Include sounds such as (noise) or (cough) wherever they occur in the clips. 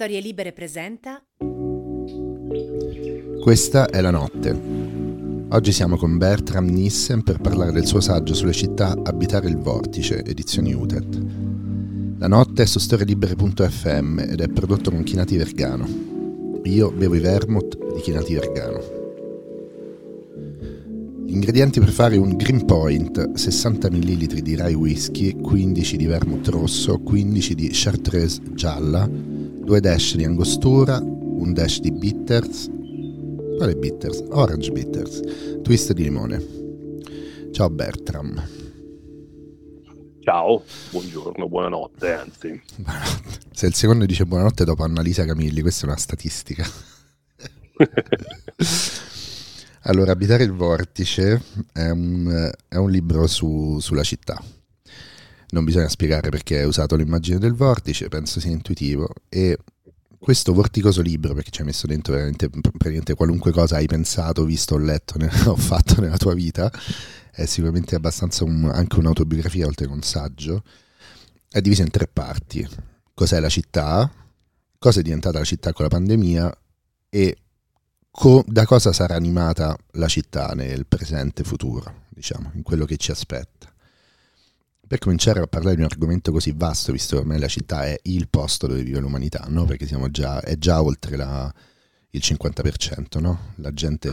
Storie Libere presenta. Questa è la notte. Oggi siamo con Bertram Nissen per parlare del suo saggio sulle città Abitare il Vortice, edizioni UTET. La notte è su storielibere.fm ed è prodotto con Chinati Vergano. Io bevo i vermouth di Chinati Vergano. Gli ingredienti per fare un Green Point, 60 ml di rye whisky, 15 di vermouth rosso, 15 di chartreuse gialla, 2 dash di angostura, un dash di bitters, quale bitters? Orange bitters, twist di limone. Ciao Bertram. Ciao, buongiorno, buonanotte, anzi. Buonanotte. Se il secondo dice buonanotte dopo Annalisa Camilli, questa è una statistica. (laughs) Allora, Abitare il vortice è un, è un libro su, sulla città. Non bisogna spiegare perché hai usato l'immagine del vortice, penso sia intuitivo. E questo vorticoso libro, perché ci hai messo dentro veramente praticamente qualunque cosa hai pensato, visto o letto (laughs) o fatto nella tua vita, è sicuramente abbastanza un, anche un'autobiografia oltre che un saggio, è diviso in tre parti. Cos'è la città? Cosa è diventata la città con la pandemia? E co- da cosa sarà animata la città nel presente futuro, diciamo, in quello che ci aspetta. Per cominciare a parlare di un argomento così vasto, visto che ormai la città è il posto dove vive l'umanità, no? perché già, è già oltre la, il 50%, no? la gente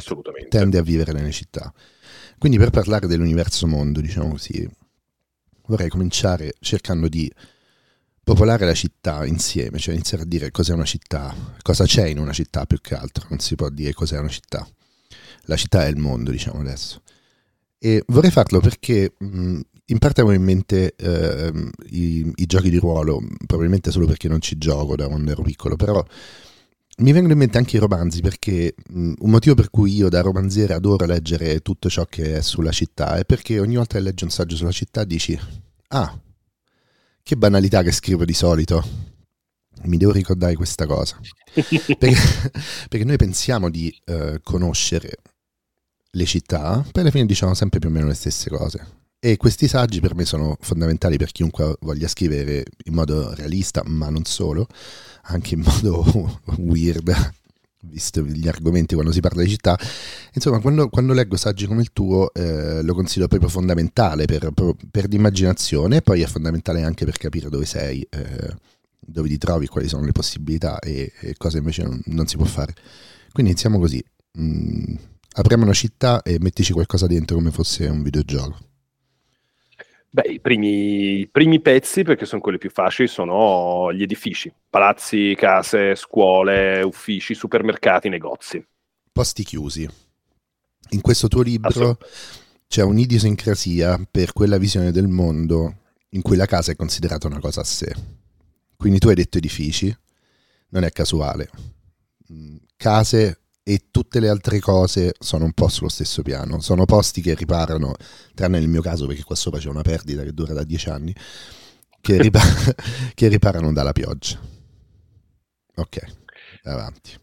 tende a vivere nelle città. Quindi per parlare dell'universo mondo, diciamo così, vorrei cominciare cercando di popolare la città insieme, cioè iniziare a dire cos'è una città, cosa c'è in una città più che altro, non si può dire cos'è una città. La città è il mondo, diciamo adesso. E vorrei farlo perché mh, in parte avevo in mente eh, i, i, giochi di ruolo, probabilmente solo perché non ci gioco da quando ero piccolo, però mi vengono in mente anche i romanzi perché mh, un motivo per cui io da romanziere adoro leggere tutto ciò che è sulla città è perché ogni volta che leggi un saggio sulla città dici, ah, che banalità che scrivo di solito. Mi devo ricordare questa cosa. (laughs) perché, perché, noi pensiamo di uh, conoscere le città, poi alla fine diciamo sempre più o meno le stesse cose. E questi saggi per me sono fondamentali per chiunque voglia scrivere in modo realista, ma non solo, anche in modo (laughs) weird, visto gli argomenti quando si parla di città. Insomma, quando, quando leggo saggi come il tuo eh, lo considero proprio fondamentale per, per, l'immaginazione poi è fondamentale anche per capire dove sei, eh, dove ti trovi, quali sono le possibilità e, e cosa invece non, non, si può fare. Quindi iniziamo così. Mm, apriamo una città e mettici qualcosa dentro come fosse un videogioco. Beh, i primi, i primi, pezzi, perché sono quelli più facili, sono gli edifici, palazzi, case, scuole, uffici, supermercati, negozi. Posti chiusi. In questo tuo libro c'è un'idiosincrasia per quella visione del mondo in cui la casa è considerata una cosa a sé. Quindi tu hai detto edifici, non è casuale. Mm, case e tutte le altre cose sono un po' sullo stesso piano. Sono posti che riparano, tranne nel mio caso perché qua sopra c'è una perdita che dura da dieci anni, che, (laughs) ripar- che riparano dalla pioggia. Ok, avanti.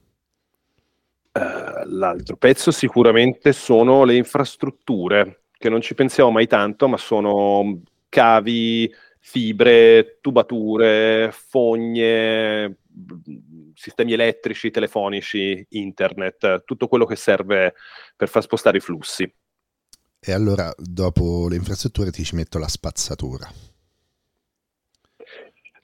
Uh, l'altro pezzo sicuramente sono le infrastrutture, che non ci pensiamo mai tanto, ma sono cavi, fibre, tubature, fogne, sistemi elettrici, telefonici, internet, tutto quello che serve per far spostare i flussi. E allora dopo le infrastrutture ti ci metto la spazzatura.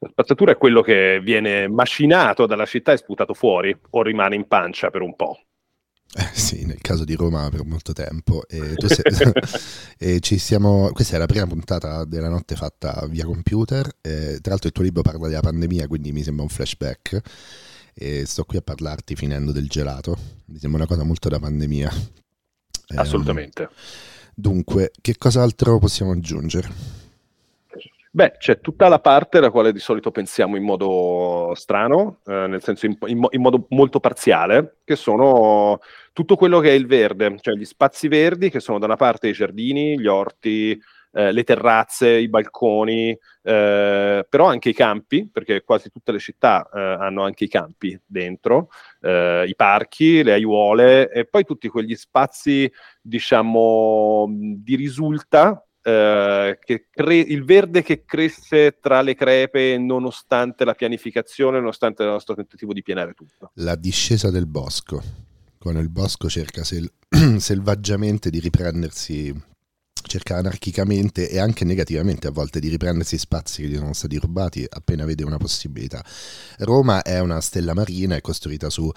La spazzatura è quello che viene macinato dalla città e sputato fuori o rimane in pancia per un po'. Eh, sì, nel caso di Roma per molto tempo. E sei, (laughs) (laughs) e ci siamo, questa è la prima puntata della notte fatta via computer. E, tra l'altro il tuo libro parla della pandemia, quindi mi sembra un flashback e sto qui a parlarti finendo del gelato. Mi sembra una cosa molto da pandemia. Assolutamente. Eh, dunque, che cos'altro possiamo aggiungere? Beh, c'è tutta la parte alla quale di solito pensiamo in modo strano, eh, nel senso in, in, in, modo molto parziale, che sono tutto quello che è il verde, cioè gli spazi verdi che sono da una parte i giardini, gli orti, eh, le terrazze, i balconi, eh, però anche i campi, perché quasi tutte le città eh, hanno anche i campi dentro, eh, i parchi, le aiuole e poi tutti quegli spazi, diciamo, di risulta eh, cre- il verde che cresce tra le crepe nonostante la pianificazione, nonostante il nostro tentativo di pianare tutto. La discesa del bosco, quando il bosco cerca sel- (clears throat) selvaggiamente di riprendersi, cerca anarchicamente e anche negativamente a volte di riprendersi spazi che gli sono stati rubati appena vede una possibilità. Roma è una stella marina, è costruita su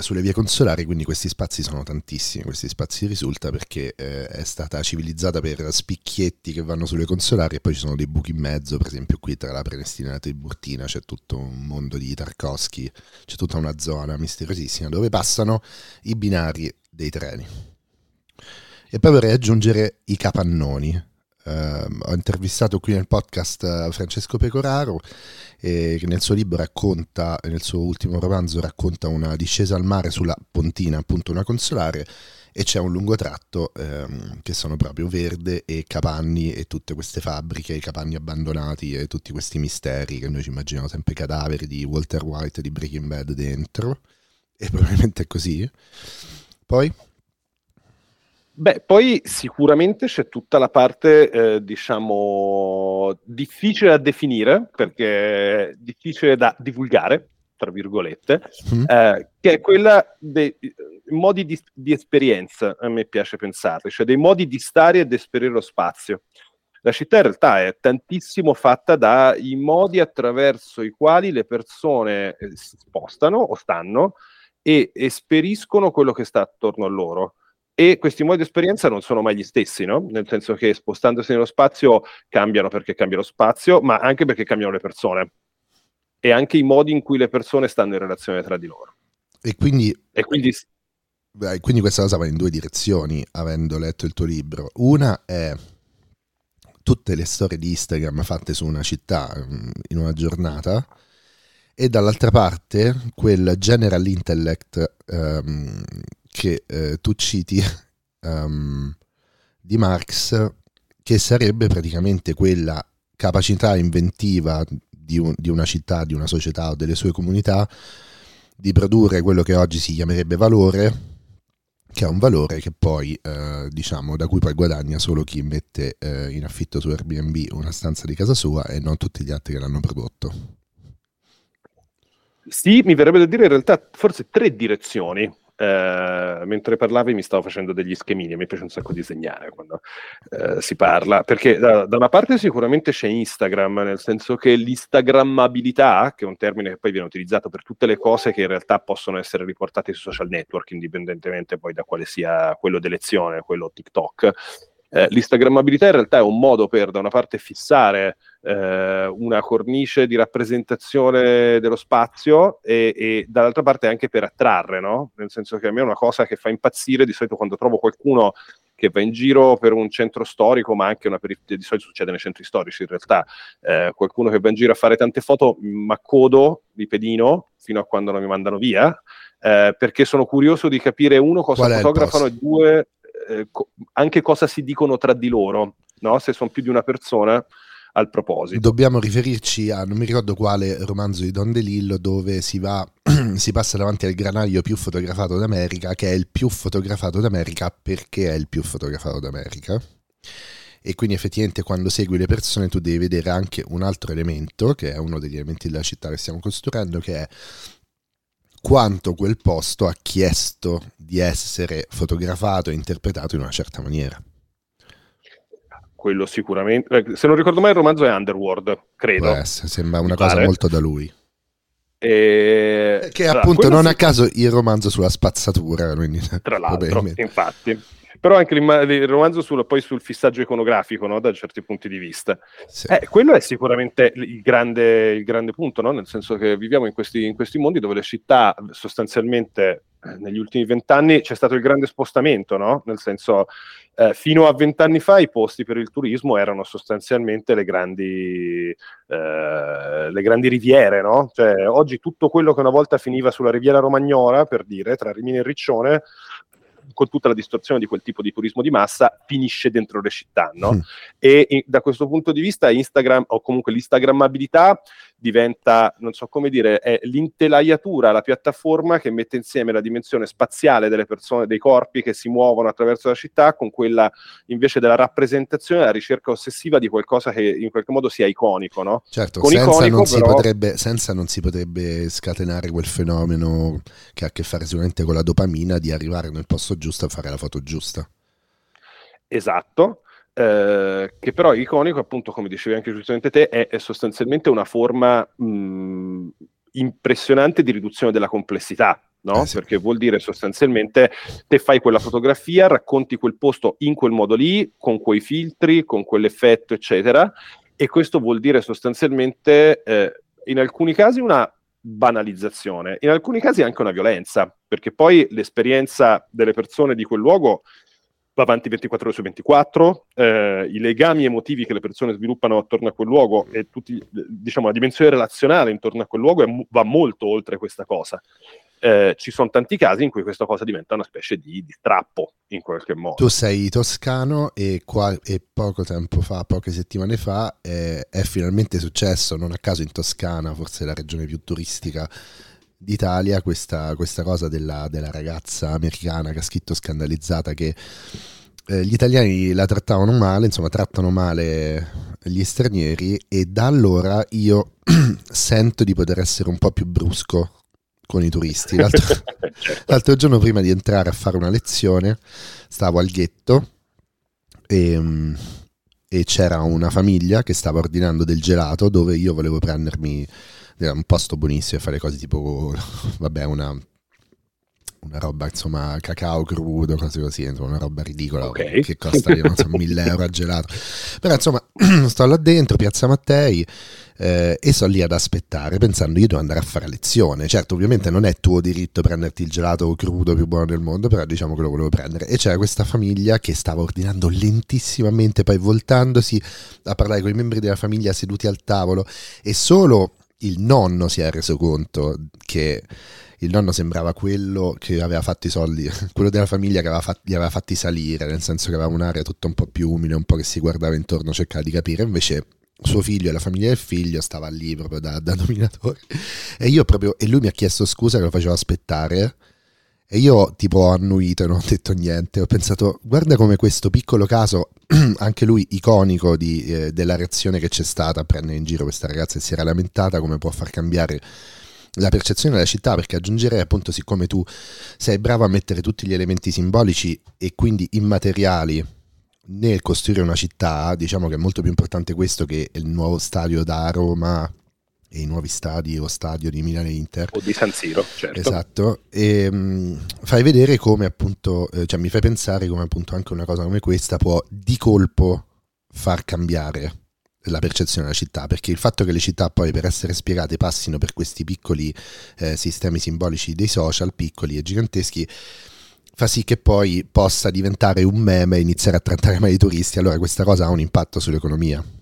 sulle vie consolari, quindi questi spazi sono tantissimi, questi spazi risulta perché eh, è stata civilizzata per spicchietti che vanno sulle consolari e poi ci sono dei buchi in mezzo, per esempio qui tra la Prenestina e la Tiburtina c'è tutto un mondo di Tarkovsky, c'è tutta una zona misteriosissima dove passano i binari dei treni. E poi vorrei aggiungere i capannoni, Uh, ho intervistato qui nel podcast uh, Francesco Pecoraro eh, che nel suo libro racconta, nel suo ultimo romanzo racconta una discesa al mare sulla pontina, appunto una consolare e c'è un lungo tratto ehm, che sono proprio verde e capanni e tutte queste fabbriche, i capanni abbandonati e tutti questi misteri che noi ci immaginiamo sempre cadaveri di Walter White di Breaking Bad dentro. E probabilmente è così. Poi Beh, poi sicuramente c'è tutta la parte, eh, diciamo, difficile da definire, perché difficile da divulgare, tra virgolette, mm. eh, che è quella dei modi di, di, esperienza, a me piace pensare, cioè dei modi di stare ed esperire lo spazio. La città in realtà è tantissimo fatta dai modi attraverso i quali le persone eh, si spostano o stanno e esperiscono quello che sta attorno a loro e questi modi di esperienza non sono mai gli stessi, no? Nel senso che spostandosi nello spazio cambiano perché cambia lo spazio, ma anche perché cambiano le persone e anche i modi in cui le persone stanno in relazione tra di loro. E quindi, e quindi... Beh, quindi questa cosa va in due direzioni, avendo letto il tuo libro. Una è tutte le storie di Instagram fatte su una città mm, in una giornata e dall'altra parte quel general intellect um, che eh, tu citi um, (laughs) di Marx, che sarebbe praticamente quella capacità inventiva di, un, di, una città, di una società o delle sue comunità di produrre quello che oggi si chiamerebbe valore, che è un valore che poi, eh, diciamo, da cui poi guadagna solo chi mette eh, in affitto su Airbnb una stanza di casa sua e non tutti gli altri che l'hanno prodotto. Sì, mi verrebbe da dire in realtà forse tre direzioni eh, mentre parlavi mi stavo facendo degli schemini, mi piace un sacco disegnare quando eh, si parla, perché da, da, una parte sicuramente c'è Instagram, nel senso che l'instagrammabilità, che è un termine che poi viene utilizzato per tutte le cose che in realtà possono essere riportate sui social network, indipendentemente poi da quale sia quello d'elezione, quello TikTok, eh, l'instagrammabilità in realtà è un modo per da una parte fissare eh, una cornice di rappresentazione dello spazio e, e, dall'altra parte anche per attrarre, no? Nel senso che a me è una cosa che fa impazzire di solito quando trovo qualcuno che va in giro per un centro storico, ma anche una periferia, di solito succede nei centri storici in realtà, eh, qualcuno che va in giro a fare tante foto, ma accodo di pedino fino a quando non mi mandano via, eh, perché sono curioso di capire uno cosa Qual fotografano e due eh, co- anche cosa si dicono tra di loro, no? se sono più di una persona al proposito. Dobbiamo riferirci a non mi ricordo quale romanzo di Don DeLillo dove si va (clears throat) si passa davanti al granaio più fotografato d'America, che è il più fotografato d'America perché è il più fotografato d'America. E quindi effettivamente quando segui le persone tu devi vedere anche un altro elemento, che è uno degli elementi della città che stiamo costruendo, che è quanto quel posto ha chiesto di essere fotografato e interpretato in una certa maniera. Quello sicuramente. Eh, se non ricordo mai, il romanzo è Underworld, credo. Essere, sembra una cosa pare. molto da lui. E... Che appunto non sì. a caso il romanzo sulla spazzatura. Quindi, (laughs) Tra l'altro, infatti però anche il romanzo sul, poi sul fissaggio iconografico no? da certi punti di vista. Sì. Eh, quello è sicuramente il grande, il grande punto, no? nel senso che viviamo in questi, in questi mondi dove le città sostanzialmente eh, negli ultimi vent'anni c'è stato il grande spostamento, no? nel senso eh, fino a vent'anni fa i posti per il turismo erano sostanzialmente le grandi, eh, le grandi riviere, no? cioè, oggi tutto quello che una volta finiva sulla riviera romagnola, per dire, tra Rimini e Riccione, con tutta la distorsione di quel tipo di turismo di massa, finisce dentro le città, no? Mm. E, e da questo punto di vista Instagram, o comunque l'Instagrammabilità, diventa, non so come dire, è l'intelaiatura, la piattaforma che mette insieme la dimensione spaziale delle persone, dei corpi che si muovono attraverso la città con quella invece della rappresentazione, la ricerca ossessiva di qualcosa che in qualche modo sia iconico, no? Certo, con senza, iconico, non però... si potrebbe, senza non si potrebbe scatenare quel fenomeno che ha a che fare sicuramente con la dopamina di arrivare nel posto giusto a fare la foto giusta. Esatto. Eh, che però iconico, appunto, come dicevi anche giustamente te, è, è sostanzialmente una forma mh, impressionante di riduzione della complessità. No? Eh sì. Perché vuol dire sostanzialmente te fai quella fotografia, racconti quel posto in quel modo lì, con quei filtri, con quell'effetto, eccetera, e questo vuol dire sostanzialmente eh, in alcuni casi una banalizzazione, in alcuni casi anche una violenza, perché poi l'esperienza delle persone di quel luogo va avanti 24 ore su 24, eh, i legami emotivi che le persone sviluppano attorno a quel luogo e tutti, diciamo, la dimensione relazionale intorno a quel luogo è, va molto oltre questa cosa. Eh, ci sono tanti casi in cui questa cosa diventa una specie di, di strappo in qualche modo. Tu sei toscano e, qua, e poco tempo fa, poche settimane fa, eh, è finalmente successo, non a caso in Toscana, forse la regione più turistica d'Italia questa, questa cosa della, della, ragazza americana che ha scritto scandalizzata che eh, gli italiani la trattavano male, insomma trattano male gli stranieri e da allora io (clears throat) sento di poter essere un po' più brusco con i turisti. (laughs) L'altro, certo. l'altro giorno prima di entrare a fare una lezione stavo al ghetto e, e c'era una famiglia che stava ordinando del gelato dove io volevo prendermi era un posto buonissimo e fare cose tipo, (laughs) vabbè, una, una roba, insomma, cacao crudo, cose così, insomma, una roba ridicola okay. che costa, non so, 1000 euro a gelato. Però, insomma, (clears throat) sto là dentro, Piazza Mattei, eh, e sto lì ad aspettare, pensando io devo andare a fare lezione. Certo, ovviamente non è tuo diritto prenderti il gelato crudo più buono del mondo, però diciamo che lo volevo prendere. E c'era questa famiglia che stava ordinando lentissimamente, poi voltandosi a parlare con i membri della famiglia seduti al tavolo, e solo il nonno si è reso conto che il nonno sembrava quello che aveva fatto i soldi, (laughs) quello della famiglia che aveva fat- li aveva fatti salire, nel senso che aveva un'area tutta un po' più umile, un po' che si guardava intorno, cercava di capire, invece suo figlio e la famiglia del figlio stava lì proprio da, da (laughs) dominatore. E io proprio, e lui mi ha chiesto scusa che lo facevo aspettare. E io tipo ho annuito e non ho detto niente, ho pensato guarda come questo piccolo caso, (clears throat) anche lui iconico di, eh, della reazione che c'è stata a prendere in giro questa ragazza e si era lamentata, come può far cambiare la percezione della città, perché aggiungerei appunto siccome tu sei bravo a mettere tutti gli elementi simbolici e quindi immateriali nel costruire una città, diciamo che è molto più importante questo che il nuovo stadio da Roma e i nuovi stadi o stadio di Milano e Inter. O di San Siro certo. Esatto. E um, fai vedere come appunto eh, cioè mi fai pensare come appunto anche una cosa come questa può di colpo far cambiare la percezione della città perché il fatto che le città poi per essere spiegate passino per questi piccoli eh, sistemi simbolici dei social piccoli e giganteschi fa sì che poi possa diventare un meme e iniziare a trattare (laughs) male i turisti. Allora questa cosa ha un impatto sull'economia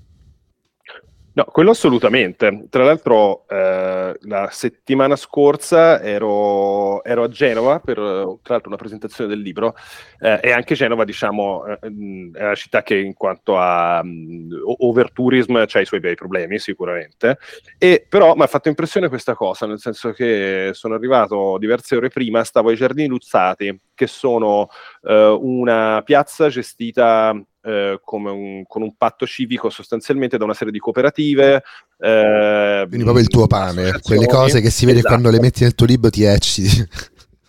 No, quello assolutamente. Tra l'altro, eh, la settimana scorsa ero, ero, a Genova per tra l'altro una presentazione del libro eh, e anche Genova, diciamo, eh, è una città che in quanto a um, overtourism ha i suoi bei problemi, sicuramente. E però mi ha fatto impressione questa cosa, nel senso che sono arrivato diverse ore prima, stavo ai Giardini Luzzati, che sono eh, una piazza gestita eh, un, con un patto civico sostanzialmente da una serie di cooperative. Eh, Quindi proprio il tuo pane, quelle cose che si vede esatto. quando le metti nel tuo libro ti ecciti.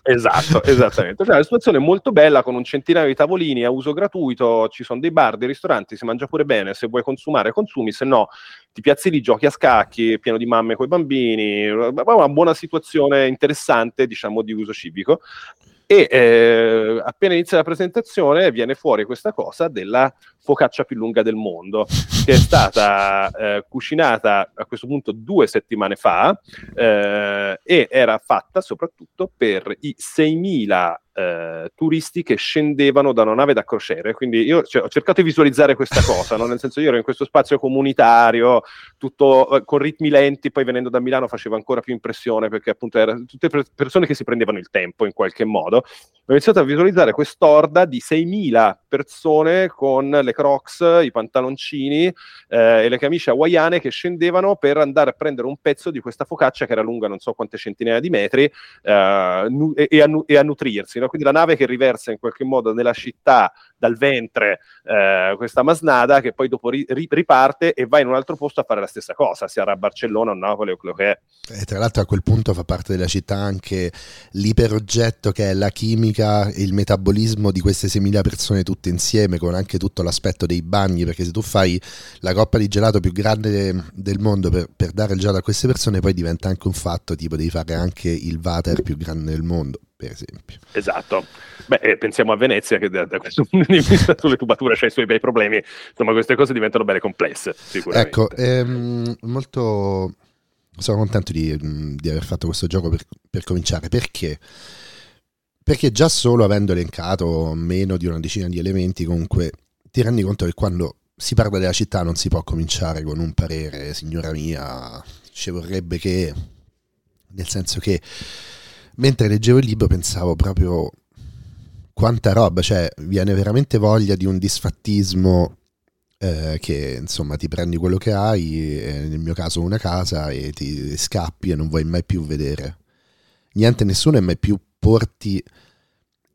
Esatto, esattamente. Cioè, una situazione molto bella con un centinaio di tavolini a uso gratuito, ci sono dei bar, dei ristoranti, si mangia pure bene, se vuoi consumare consumi, se no ti piazzi lì, giochi a scacchi, pieno di mamme con i bambini, una buona situazione interessante, diciamo, di uso civico e eh, appena inizia la presentazione viene fuori questa cosa della focaccia più lunga del mondo, che è stata (laughs) eh, cucinata a questo punto due settimane fa eh, e era fatta soprattutto per i 6.000 eh, turisti che scendevano da una nave da crociere. Quindi io cioè, ho cercato di visualizzare questa cosa, no? nel senso io ero in questo spazio comunitario, tutto eh, con ritmi lenti, poi venendo da Milano faceva ancora più impressione perché appunto erano tutte per- persone che si prendevano il tempo in qualche modo. Ho iniziato a visualizzare quest'orda di 6.000 persone con le crocs, i pantaloncini eh, e le camicie hawaiane che scendevano per andare a prendere un pezzo di questa focaccia che era lunga non so quante centinaia di metri eh, nu- e, a nu- e, a nutrirsi. No? Quindi la nave che riversa in qualche modo nella città dal ventre eh, questa masnada che poi dopo ri- riparte e va in un altro posto a fare la stessa cosa, sia a Barcellona o Napoli o quello che è. E tra l'altro a quel punto fa parte della città anche l'iperoggetto che è la chimica e il metabolismo di queste 6.000 persone tutte insieme, con anche tutto l'aspetto dei bagni, perché se tu fai la coppa di gelato più grande del mondo per, per dare il gelato a queste persone, poi diventa anche un fatto, tipo devi fare anche il water più grande del mondo per esempio. Esatto. Beh, eh, pensiamo a Venezia che da, da, questo (laughs) punto di vista (laughs) sulle tubature c'è i suoi bei problemi, insomma queste cose diventano belle complesse, sicuramente. Ecco, ehm, molto... sono contento di, di, aver fatto questo gioco per, per cominciare, perché? Perché già solo avendo elencato meno di una decina di elementi, comunque ti rendi conto che quando si parla della città non si può cominciare con un parere, signora mia, ci vorrebbe che, nel senso che mentre leggevo il libro pensavo proprio quanta roba, cioè viene veramente voglia di un disfattismo eh, che insomma ti prendi quello che hai, eh, nel mio caso una casa e ti scappi e non vuoi mai più vedere niente, nessuno e mai più porti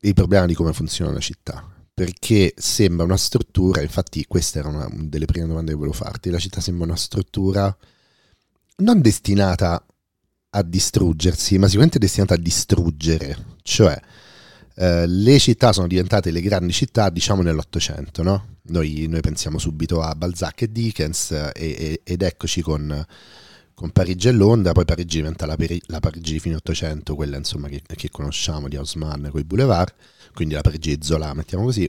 il problema di come funziona la città. Perché sembra una struttura, infatti questa era una delle prime domande che volevo farti, la città sembra una struttura non destinata a distruggersi, ma sicuramente destinata a distruggere. Cioè, eh, le città sono diventate le grandi città, diciamo, nell'Ottocento, no? Noi, noi pensiamo subito a Balzac e Dickens e, e, ed eccoci con, con, Parigi e Londra, poi Parigi diventa la, la Parigi di fine Ottocento, quella insomma che, che conosciamo di Haussmann con i boulevard, quindi la Parigi di Zola, mettiamo così,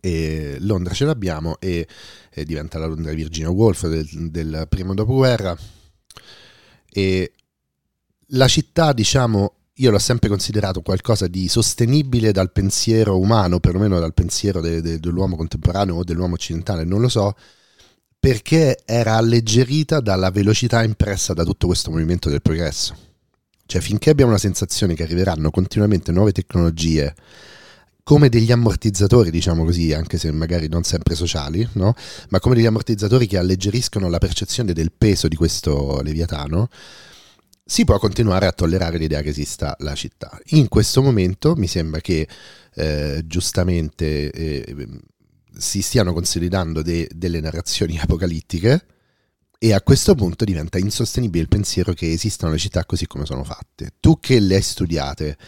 e Londra ce l'abbiamo e, e, diventa la Londra di Virginia Woolf del, del primo dopoguerra e la città, diciamo, io l'ho sempre considerato qualcosa di sostenibile dal pensiero umano, perlomeno dal pensiero de, de, dell'uomo contemporaneo o dell'uomo occidentale, non lo so, perché era alleggerita dalla velocità impressa da tutto questo movimento del progresso. Cioè, finché abbiamo la sensazione che arriveranno continuamente nuove tecnologie, come degli ammortizzatori, diciamo così, anche se magari non sempre sociali, no? ma come degli ammortizzatori che alleggeriscono la percezione del peso di questo leviatano, si può continuare a tollerare l'idea che esista la città. In questo momento mi sembra che eh, giustamente eh, si stiano consolidando de- delle narrazioni (laughs) apocalittiche e a questo punto diventa insostenibile il pensiero che esistano le città così come sono fatte. Tu che le hai studiate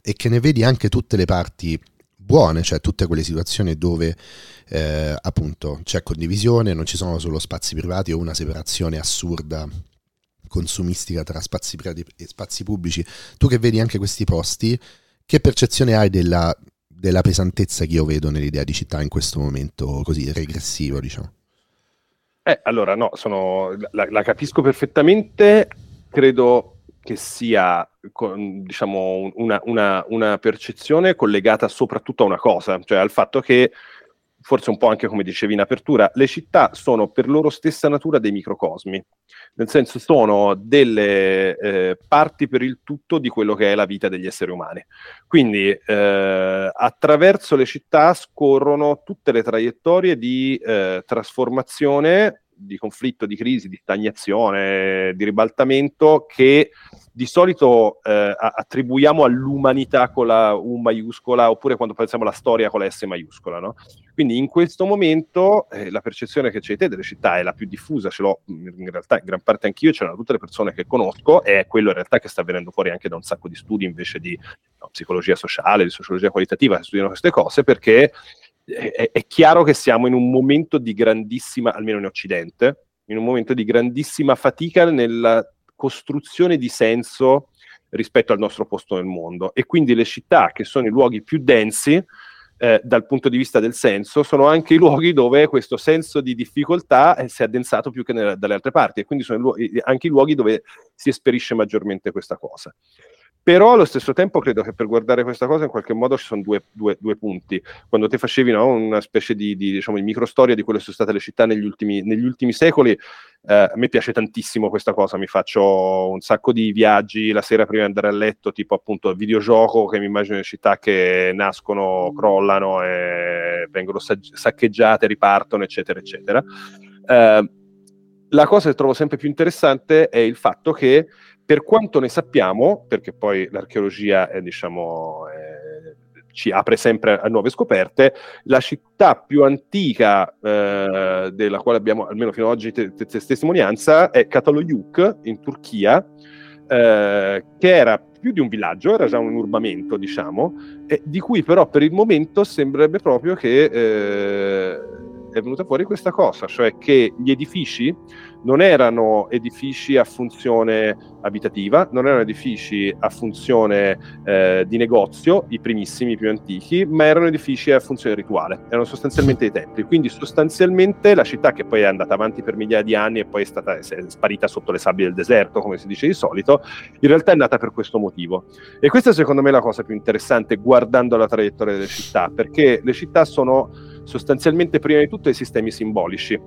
e che ne vedi anche tutte le parti buone, cioè tutte quelle situazioni dove eh, appunto c'è condivisione, non ci sono solo spazi privati o una separazione assurda consumistica tra spazi privati e spazi pubblici, tu che vedi anche questi posti, che percezione hai della, della pesantezza che io vedo nell'idea di città in questo momento così regressivo, diciamo? Eh, allora, no, sono, la, la capisco perfettamente, credo che sia diciamo, una, una, una, percezione collegata soprattutto a una cosa, cioè al fatto che forse un po' anche come dicevi in apertura, le città sono per loro stessa natura dei microcosmi, nel senso sono delle eh, parti per il tutto di quello che è la vita degli esseri umani. Quindi eh, attraverso le città scorrono tutte le traiettorie di eh, trasformazione, di conflitto, di crisi, di stagnazione, di ribaltamento che di solito eh, attribuiamo all'umanità con la U maiuscola oppure quando pensiamo alla storia con la S maiuscola. No? Quindi in questo momento eh, la percezione che c'è te delle città è la più diffusa, ce l'ho in realtà in gran parte anch'io, ce l'hanno tutte le persone che conosco, e è quello in realtà che sta venendo fuori anche da un sacco di studi invece di no, psicologia sociale, di sociologia qualitativa che studiano queste cose, perché è, è chiaro che siamo in un momento di grandissima, almeno in Occidente, in un momento di grandissima fatica nella costruzione di senso rispetto al nostro posto nel mondo. E quindi le città, che sono i luoghi più densi, eh, dal punto di vista del senso, sono anche i luoghi dove questo senso di difficoltà eh, si è addensato più che nelle, dalle altre parti e quindi sono i luoghi, anche i luoghi dove si esperisce maggiormente questa cosa. Però allo stesso tempo credo che per guardare questa cosa in qualche modo ci sono due, due, due punti. Quando te facevi no, una specie di, di, diciamo, di microstoria di quelle che sono state le città negli ultimi, negli ultimi secoli, eh, a me piace tantissimo questa cosa, mi faccio un sacco di viaggi la sera prima di andare a letto, tipo appunto videogioco che mi immagino le città che nascono, crollano e vengono saccheggiate, ripartono, eccetera, eccetera. Eh, la cosa che trovo sempre più interessante è il fatto che per quanto ne sappiamo, perché poi l'archeologia è, diciamo, è, ci apre sempre a nuove scoperte, la città più antica eh, della quale abbiamo almeno fino ad oggi te- te- testimonianza è Kataloyuk in Turchia, eh, che era più di un villaggio, era già un urbamento, diciamo, di cui però per il momento sembrerebbe proprio che eh, è venuta fuori questa cosa, cioè che gli edifici non erano edifici a funzione abitativa, non erano edifici a funzione eh, di negozio, i primissimi, i più antichi, ma erano edifici a funzione rituale, erano sostanzialmente dei templi. Quindi sostanzialmente la città che poi è andata avanti per migliaia di anni e poi è stata è sparita sotto le sabbie del deserto, come si dice di solito, in realtà è nata per questo motivo. E questa è secondo me la cosa più interessante guardando la traiettoria delle città, perché le città sono sostanzialmente prima di tutto dei sistemi simbolici.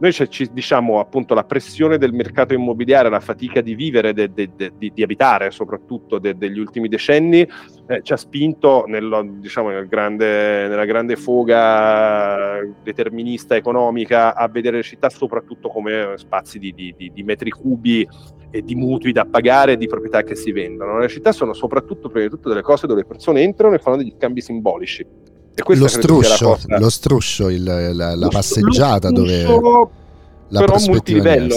Noi ci diciamo appunto la pressione del mercato immobiliare, la fatica di vivere, de, de, de, di, di, abitare soprattutto degli ultimi decenni, eh, ci ha spinto nello, diciamo, nel grande, nella grande foga determinista economica a vedere le città soprattutto come spazi di, di, di metri cubi e di mutui da pagare e di proprietà che si vendono. Le città sono soprattutto prima di tutto delle cose dove le persone entrano e fanno degli scambi simbolici lo struscio, lo struscio, il, la, la lo passeggiata lo dove la però multilivello.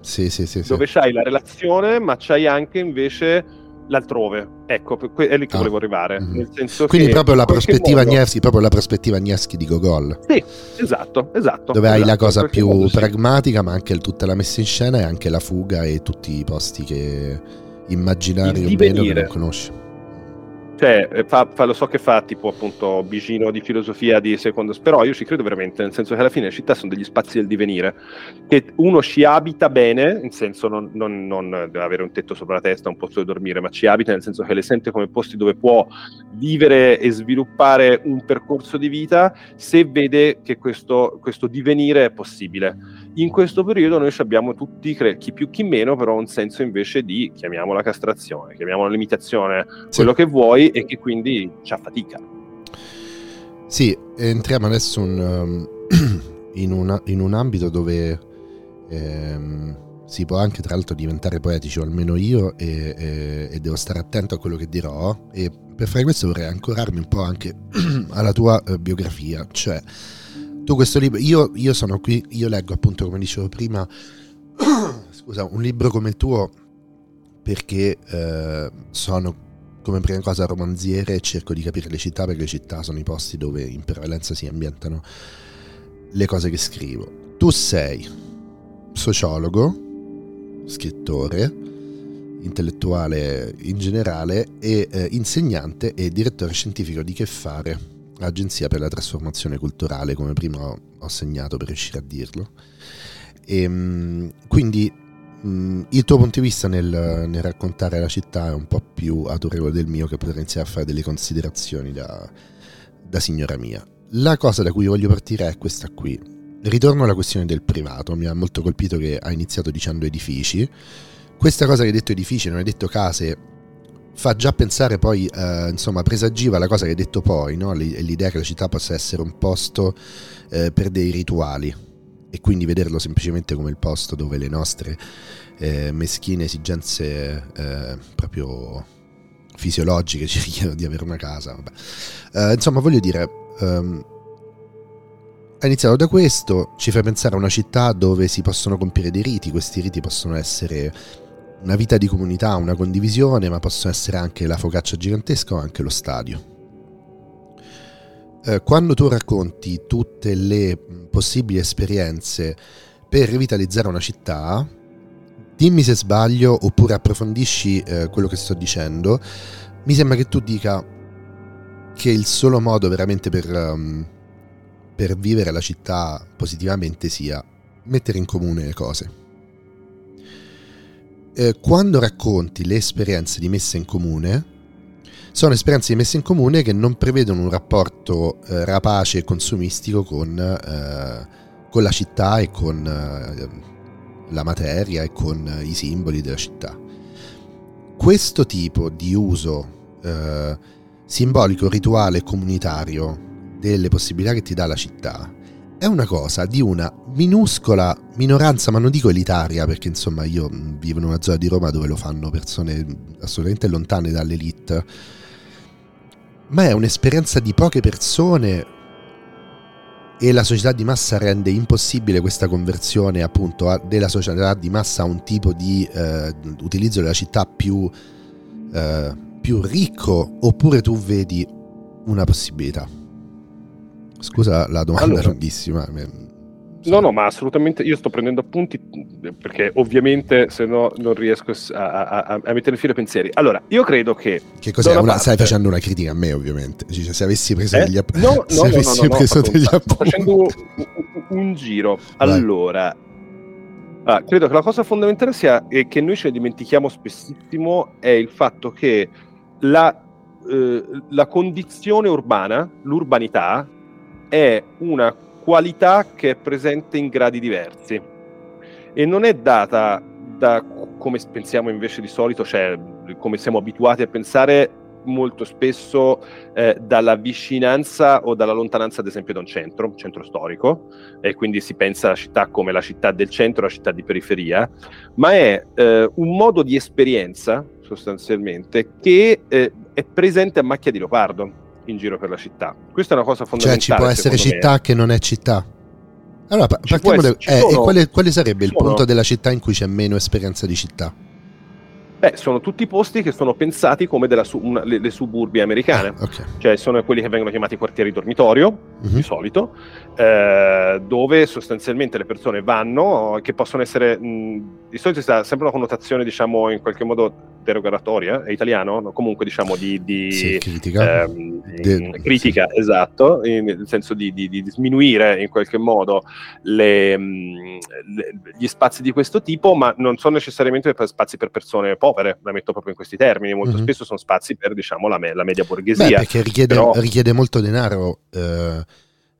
sì, sì, sì, dove c'hai la relazione ma c'hai anche invece l'altrove. Ecco è lì che ah. volevo arrivare mm-hmm. quindi proprio la prospettiva Nievski proprio la prospettiva Nievski di Gogol. Sì esatto esatto. Dove esatto, hai la cosa più pragmatica sì. ma anche tutta la messa in scena e anche la fuga e tutti i posti che immaginari o meno che non conosci cioè, eh, fa, fa, lo so che fa tipo appunto vicino di filosofia di secondo, però io ci credo veramente, nel senso che alla fine le città sono degli spazi del divenire, che uno ci abita bene, nel senso non, non, non deve avere un tetto sopra la testa, un posto dove dormire, ma ci abita nel senso che le sente come posti dove può vivere e sviluppare un percorso di vita se vede che questo, questo divenire è possibile. In questo periodo noi abbiamo tutti, chi più chi meno, però un senso invece di, chiamiamola castrazione, chiamiamola limitazione, sì. quello che vuoi e che quindi ci affatica. Sì, entriamo adesso un, um, (clears throat) in, una, in, un ambito dove ehm, si può anche tra l'altro diventare poetici, o almeno io, e, e, e, devo stare attento a quello che dirò. E per fare questo vorrei ancorarmi un po' anche (clears throat) alla tua uh, biografia, cioè tu questo libro, io, io sono qui, io leggo appunto come dicevo prima, (coughs) scusa, un libro come il tuo perché eh, sono come prima cosa romanziere e cerco di capire le città perché le città sono i posti dove in prevalenza si ambientano le cose che scrivo. Tu sei sociologo, scrittore, intellettuale in generale e eh, insegnante e direttore scientifico di Che Fare, Agenzia per la trasformazione culturale, come prima ho segnato per riuscire a dirlo. E, ehm, quindi mh, il tuo punto di vista nel, nel, raccontare la città è un po' più autorevole del mio, che potrei iniziare a fare delle considerazioni da, da signora mia. La cosa da cui voglio partire è questa qui. Ritorno alla questione del privato, mi ha molto colpito che ha iniziato dicendo edifici. Questa cosa che hai detto edifici, non hai detto case, fa già pensare poi, eh, insomma, presagiva la cosa che hai detto poi, no? l'idea che la città possa essere un posto eh, per dei rituali e quindi vederlo semplicemente come il posto dove le nostre eh, meschine esigenze eh, proprio fisiologiche ci (laughs) richiedono di avere una casa. Eh, insomma, voglio dire, um, ha iniziato da questo, ci fa pensare a una città dove si possono compiere dei riti, questi riti possono essere una vita di comunità, una condivisione, ma possono essere anche la focaccia gigantesca o anche lo stadio. Eh, quando tu racconti tutte le possibili esperienze per rivitalizzare una città, dimmi se sbaglio oppure approfondisci eh, quello che sto dicendo, mi sembra che tu dica che il solo modo veramente per, um, per vivere la città positivamente sia mettere in comune le cose. Eh, quando racconti le esperienze di messa in comune, sono esperienze di messa in comune che non prevedono un rapporto eh, rapace e consumistico con, eh, con, la città e con eh, la materia e con i simboli della città. Questo tipo di uso eh, simbolico, rituale comunitario delle possibilità che ti dà la città è una cosa di una minuscola minoranza, ma non dico elitaria, perché insomma io vivo in una zona di Roma dove lo fanno persone assolutamente lontane dall'elite ma è un'esperienza di poche persone e la società di massa rende impossibile questa conversione appunto della società di massa a un tipo di eh, utilizzo della città più, eh, più ricco oppure tu vedi una possibilità? Scusa la domanda allora, lunghissima. No, no, ma assolutamente io sto prendendo appunti perché ovviamente se no non riesco a, a, a mettere in filo pensieri. Allora, io credo che... Che cos'è? Una, parte... Stai facendo una critica a me ovviamente. Cioè, se avessi preso eh? degli appunti... (laughs) No, no, no, no, no, preso degli appunti... Sto facendo un, un giro. Allora, ah, credo che la cosa fondamentale sia e che noi ce ne dimentichiamo spessissimo è il fatto che la, eh, la condizione urbana, l'urbanità, è una qualità che è presente in gradi diversi. E non è data da come pensiamo invece di solito, cioè come siamo abituati a pensare molto spesso eh, dalla vicinanza o dalla lontananza, ad esempio, da un centro, un centro storico, e quindi si pensa alla città come la città del centro, la città di periferia, ma è eh, un modo di esperienza sostanzialmente che eh, è presente a macchia di leopardo in giro per la città. Questa è una cosa fondamentale. Cioè, ci può essere città me. che non è città. Allora, partiamo essere, da, eh, sono, e quale, quale sarebbe il punto della città in cui c'è meno esperienza di città? Beh, sono tutti posti che sono pensati come su, una, le, le, suburbi americane, ah, okay. cioè sono quelli che vengono chiamati quartieri dormitorio, mm-hmm. di solito, eh, dove sostanzialmente le persone vanno, che possono essere, mh, di solito si ha sempre una connotazione, diciamo, in qualche modo derogatoria, è italiano, no? comunque diciamo di, di sì, critica, ehm, De, critica sì. esatto, in, nel senso di, di, di, sminuire in qualche modo le, mh, le, gli spazi di questo tipo, ma non sono necessariamente spazi per persone povere, la metto proprio in questi termini, molto mm-hmm. spesso sono spazi per diciamo la, me, la media borghesia. Beh, perché richiede, Però... richiede molto denaro eh,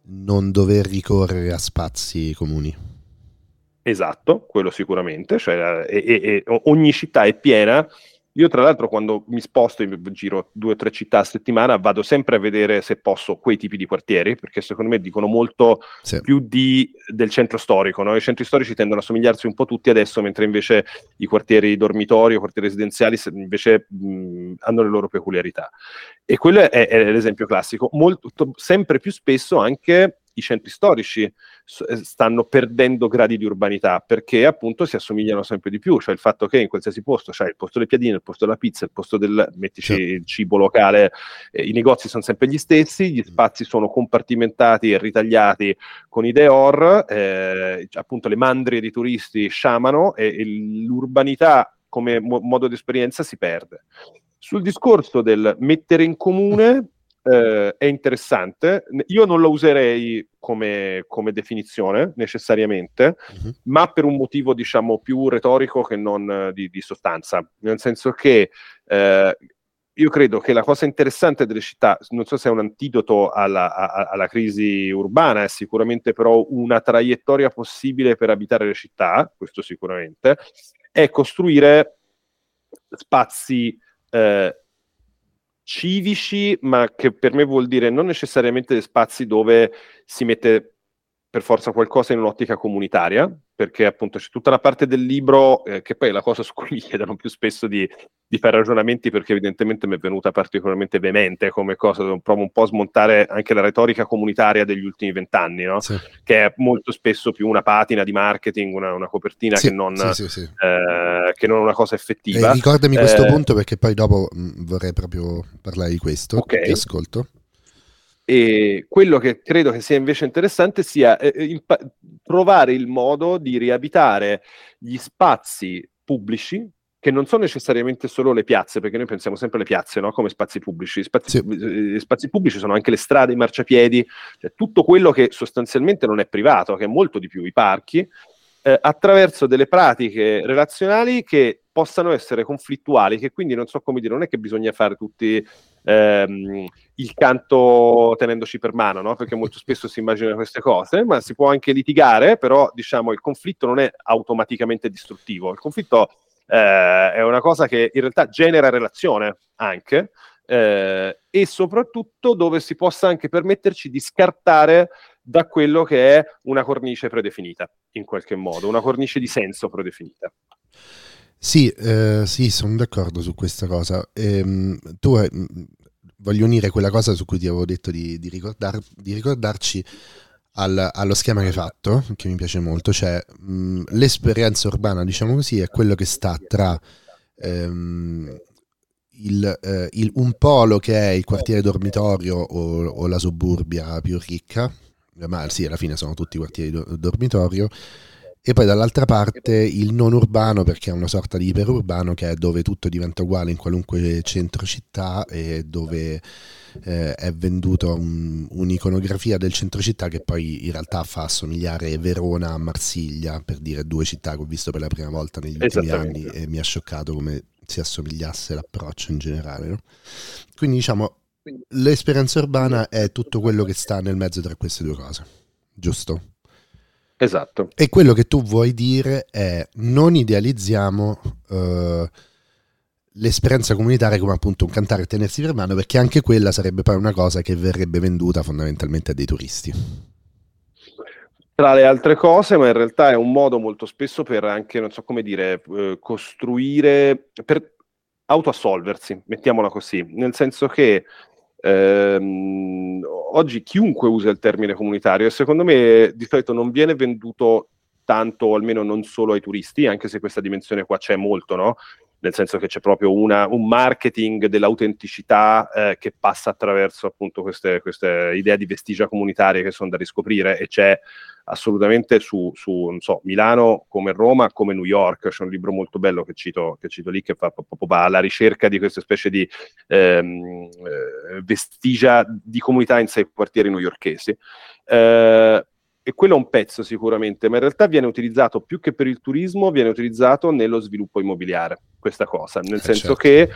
non dover ricorrere a spazi comuni. Esatto, quello sicuramente, cioè, e, e, e ogni città è piena io tra l'altro quando mi sposto in giro due o tre città a settimana vado sempre a vedere se posso quei tipi di quartieri, perché secondo me dicono molto sì. più di, del centro storico. No? I centri storici tendono a somigliarsi un po' tutti adesso, mentre invece i quartieri dormitori o quartieri residenziali invece mh, hanno le loro peculiarità. E quello è, è l'esempio classico. Molto, sempre più spesso anche i centri storici eh, stanno perdendo gradi di urbanità perché appunto si assomigliano sempre di più, cioè il fatto che in qualsiasi posto c'è il posto delle piadine, il posto della pizza, il posto del mettici sì. il cibo locale, eh, i negozi sono sempre gli stessi, gli spazi sono compartimentati e ritagliati con i deor, eh, appunto le mandrie di turisti sciamano e, e l'urbanità come mo- modo di esperienza si perde. Sul discorso del mettere in comune, eh, è interessante. Io non lo userei come, come definizione necessariamente, uh-huh. ma per un motivo diciamo più retorico che non di, di sostanza, nel senso che eh, io credo che la cosa interessante delle città, non so se è un antidoto alla, a, alla, crisi urbana, è sicuramente però una traiettoria possibile per abitare le città, questo sicuramente, è costruire spazi eh, civici, ma che per me vuol dire non necessariamente spazi dove si mette per forza qualcosa in un'ottica comunitaria, perché appunto c'è tutta una parte del libro eh, che poi è la cosa su cui mi chiedono più spesso di, di, fare ragionamenti perché evidentemente mi è venuta particolarmente veemente come cosa, provo un po' a smontare anche la retorica comunitaria degli ultimi vent'anni, no? sì. che è molto spesso più una patina di marketing, una, una copertina sì, che, non, sì, eh, che, non, una cosa effettiva. Eh, ricordami questo eh, punto perché poi dopo mh, mm, vorrei proprio parlare di questo, okay. ti ascolto. E quello che credo che sia invece interessante sia eh, eh, impa- trovare il modo di riabitare gli spazi pubblici che non sono necessariamente solo le piazze, perché noi pensiamo sempre alle piazze no? come spazi pubblici. Spazi, sì. Eh, spazi, pubblici sono anche le strade, i marciapiedi, cioè tutto quello che sostanzialmente non è privato, che è molto di più, i parchi, eh, attraverso delle pratiche relazionali che possano essere conflittuali, che quindi non so come dire, non è che bisogna fare tutti ehm, il canto tenendoci per mano, no? perché molto spesso si immaginano queste cose, ma si può anche litigare, però diciamo il conflitto non è automaticamente distruttivo, il conflitto eh, è una cosa che in realtà genera relazione anche eh, e soprattutto dove si possa anche permetterci di scartare da quello che è una cornice predefinita, in qualche modo, una cornice di senso predefinita. Sì, eh, sì, sono d'accordo su questa cosa. Ehm, tu hai, voglio unire quella cosa su cui ti avevo detto di, di, ricordar, di ricordarci al, allo schema che hai fatto, che mi piace molto, cioè mh, l'esperienza urbana, diciamo così, è quello che sta tra ehm, il, eh, il, un polo che è il quartiere dormitorio o, o, la suburbia più ricca, ma sì, alla fine sono tutti quartieri do, dormitorio, e poi dall'altra parte il non urbano perché è una sorta di iperurbano che è dove tutto diventa uguale in qualunque centro città e dove eh, è venduto un, un'iconografia del centro città che poi in realtà fa assomigliare Verona a Marsiglia per dire due città che ho visto per la prima volta negli ultimi anni e mi ha scioccato come si assomigliasse l'approccio in generale no? quindi diciamo l'esperienza urbana è tutto quello che sta nel mezzo tra queste due cose giusto? Esatto. E quello che tu vuoi dire è non idealizziamo uh, l'esperienza comunitaria come appunto un cantare e tenersi per mano, perché anche quella sarebbe poi una cosa che verrebbe venduta fondamentalmente a dei turisti. Tra le altre cose, ma in realtà è un modo molto spesso per anche, non so come dire, eh, costruire, per autoassolversi, mettiamola così, nel senso che ehm, oggi chiunque usa il termine comunitario e secondo me di solito non viene venduto tanto, o almeno non solo ai turisti, anche se questa dimensione qua c'è molto, no? Nel senso che c'è proprio una, un marketing dell'autenticità eh, che passa attraverso appunto queste, queste idee di vestigia comunitarie che sono da riscoprire e c'è assolutamente su, su so, Milano come Roma, come New York, c'è un libro molto bello che cito, che cito lì che fa proprio alla ricerca di questa specie di ehm, eh, vestigia di comunità in sei quartieri newyorkesi. Eh, e quello è un pezzo sicuramente, ma in realtà viene utilizzato più che per il turismo, viene utilizzato nello sviluppo immobiliare, questa cosa, nel eh senso certo. che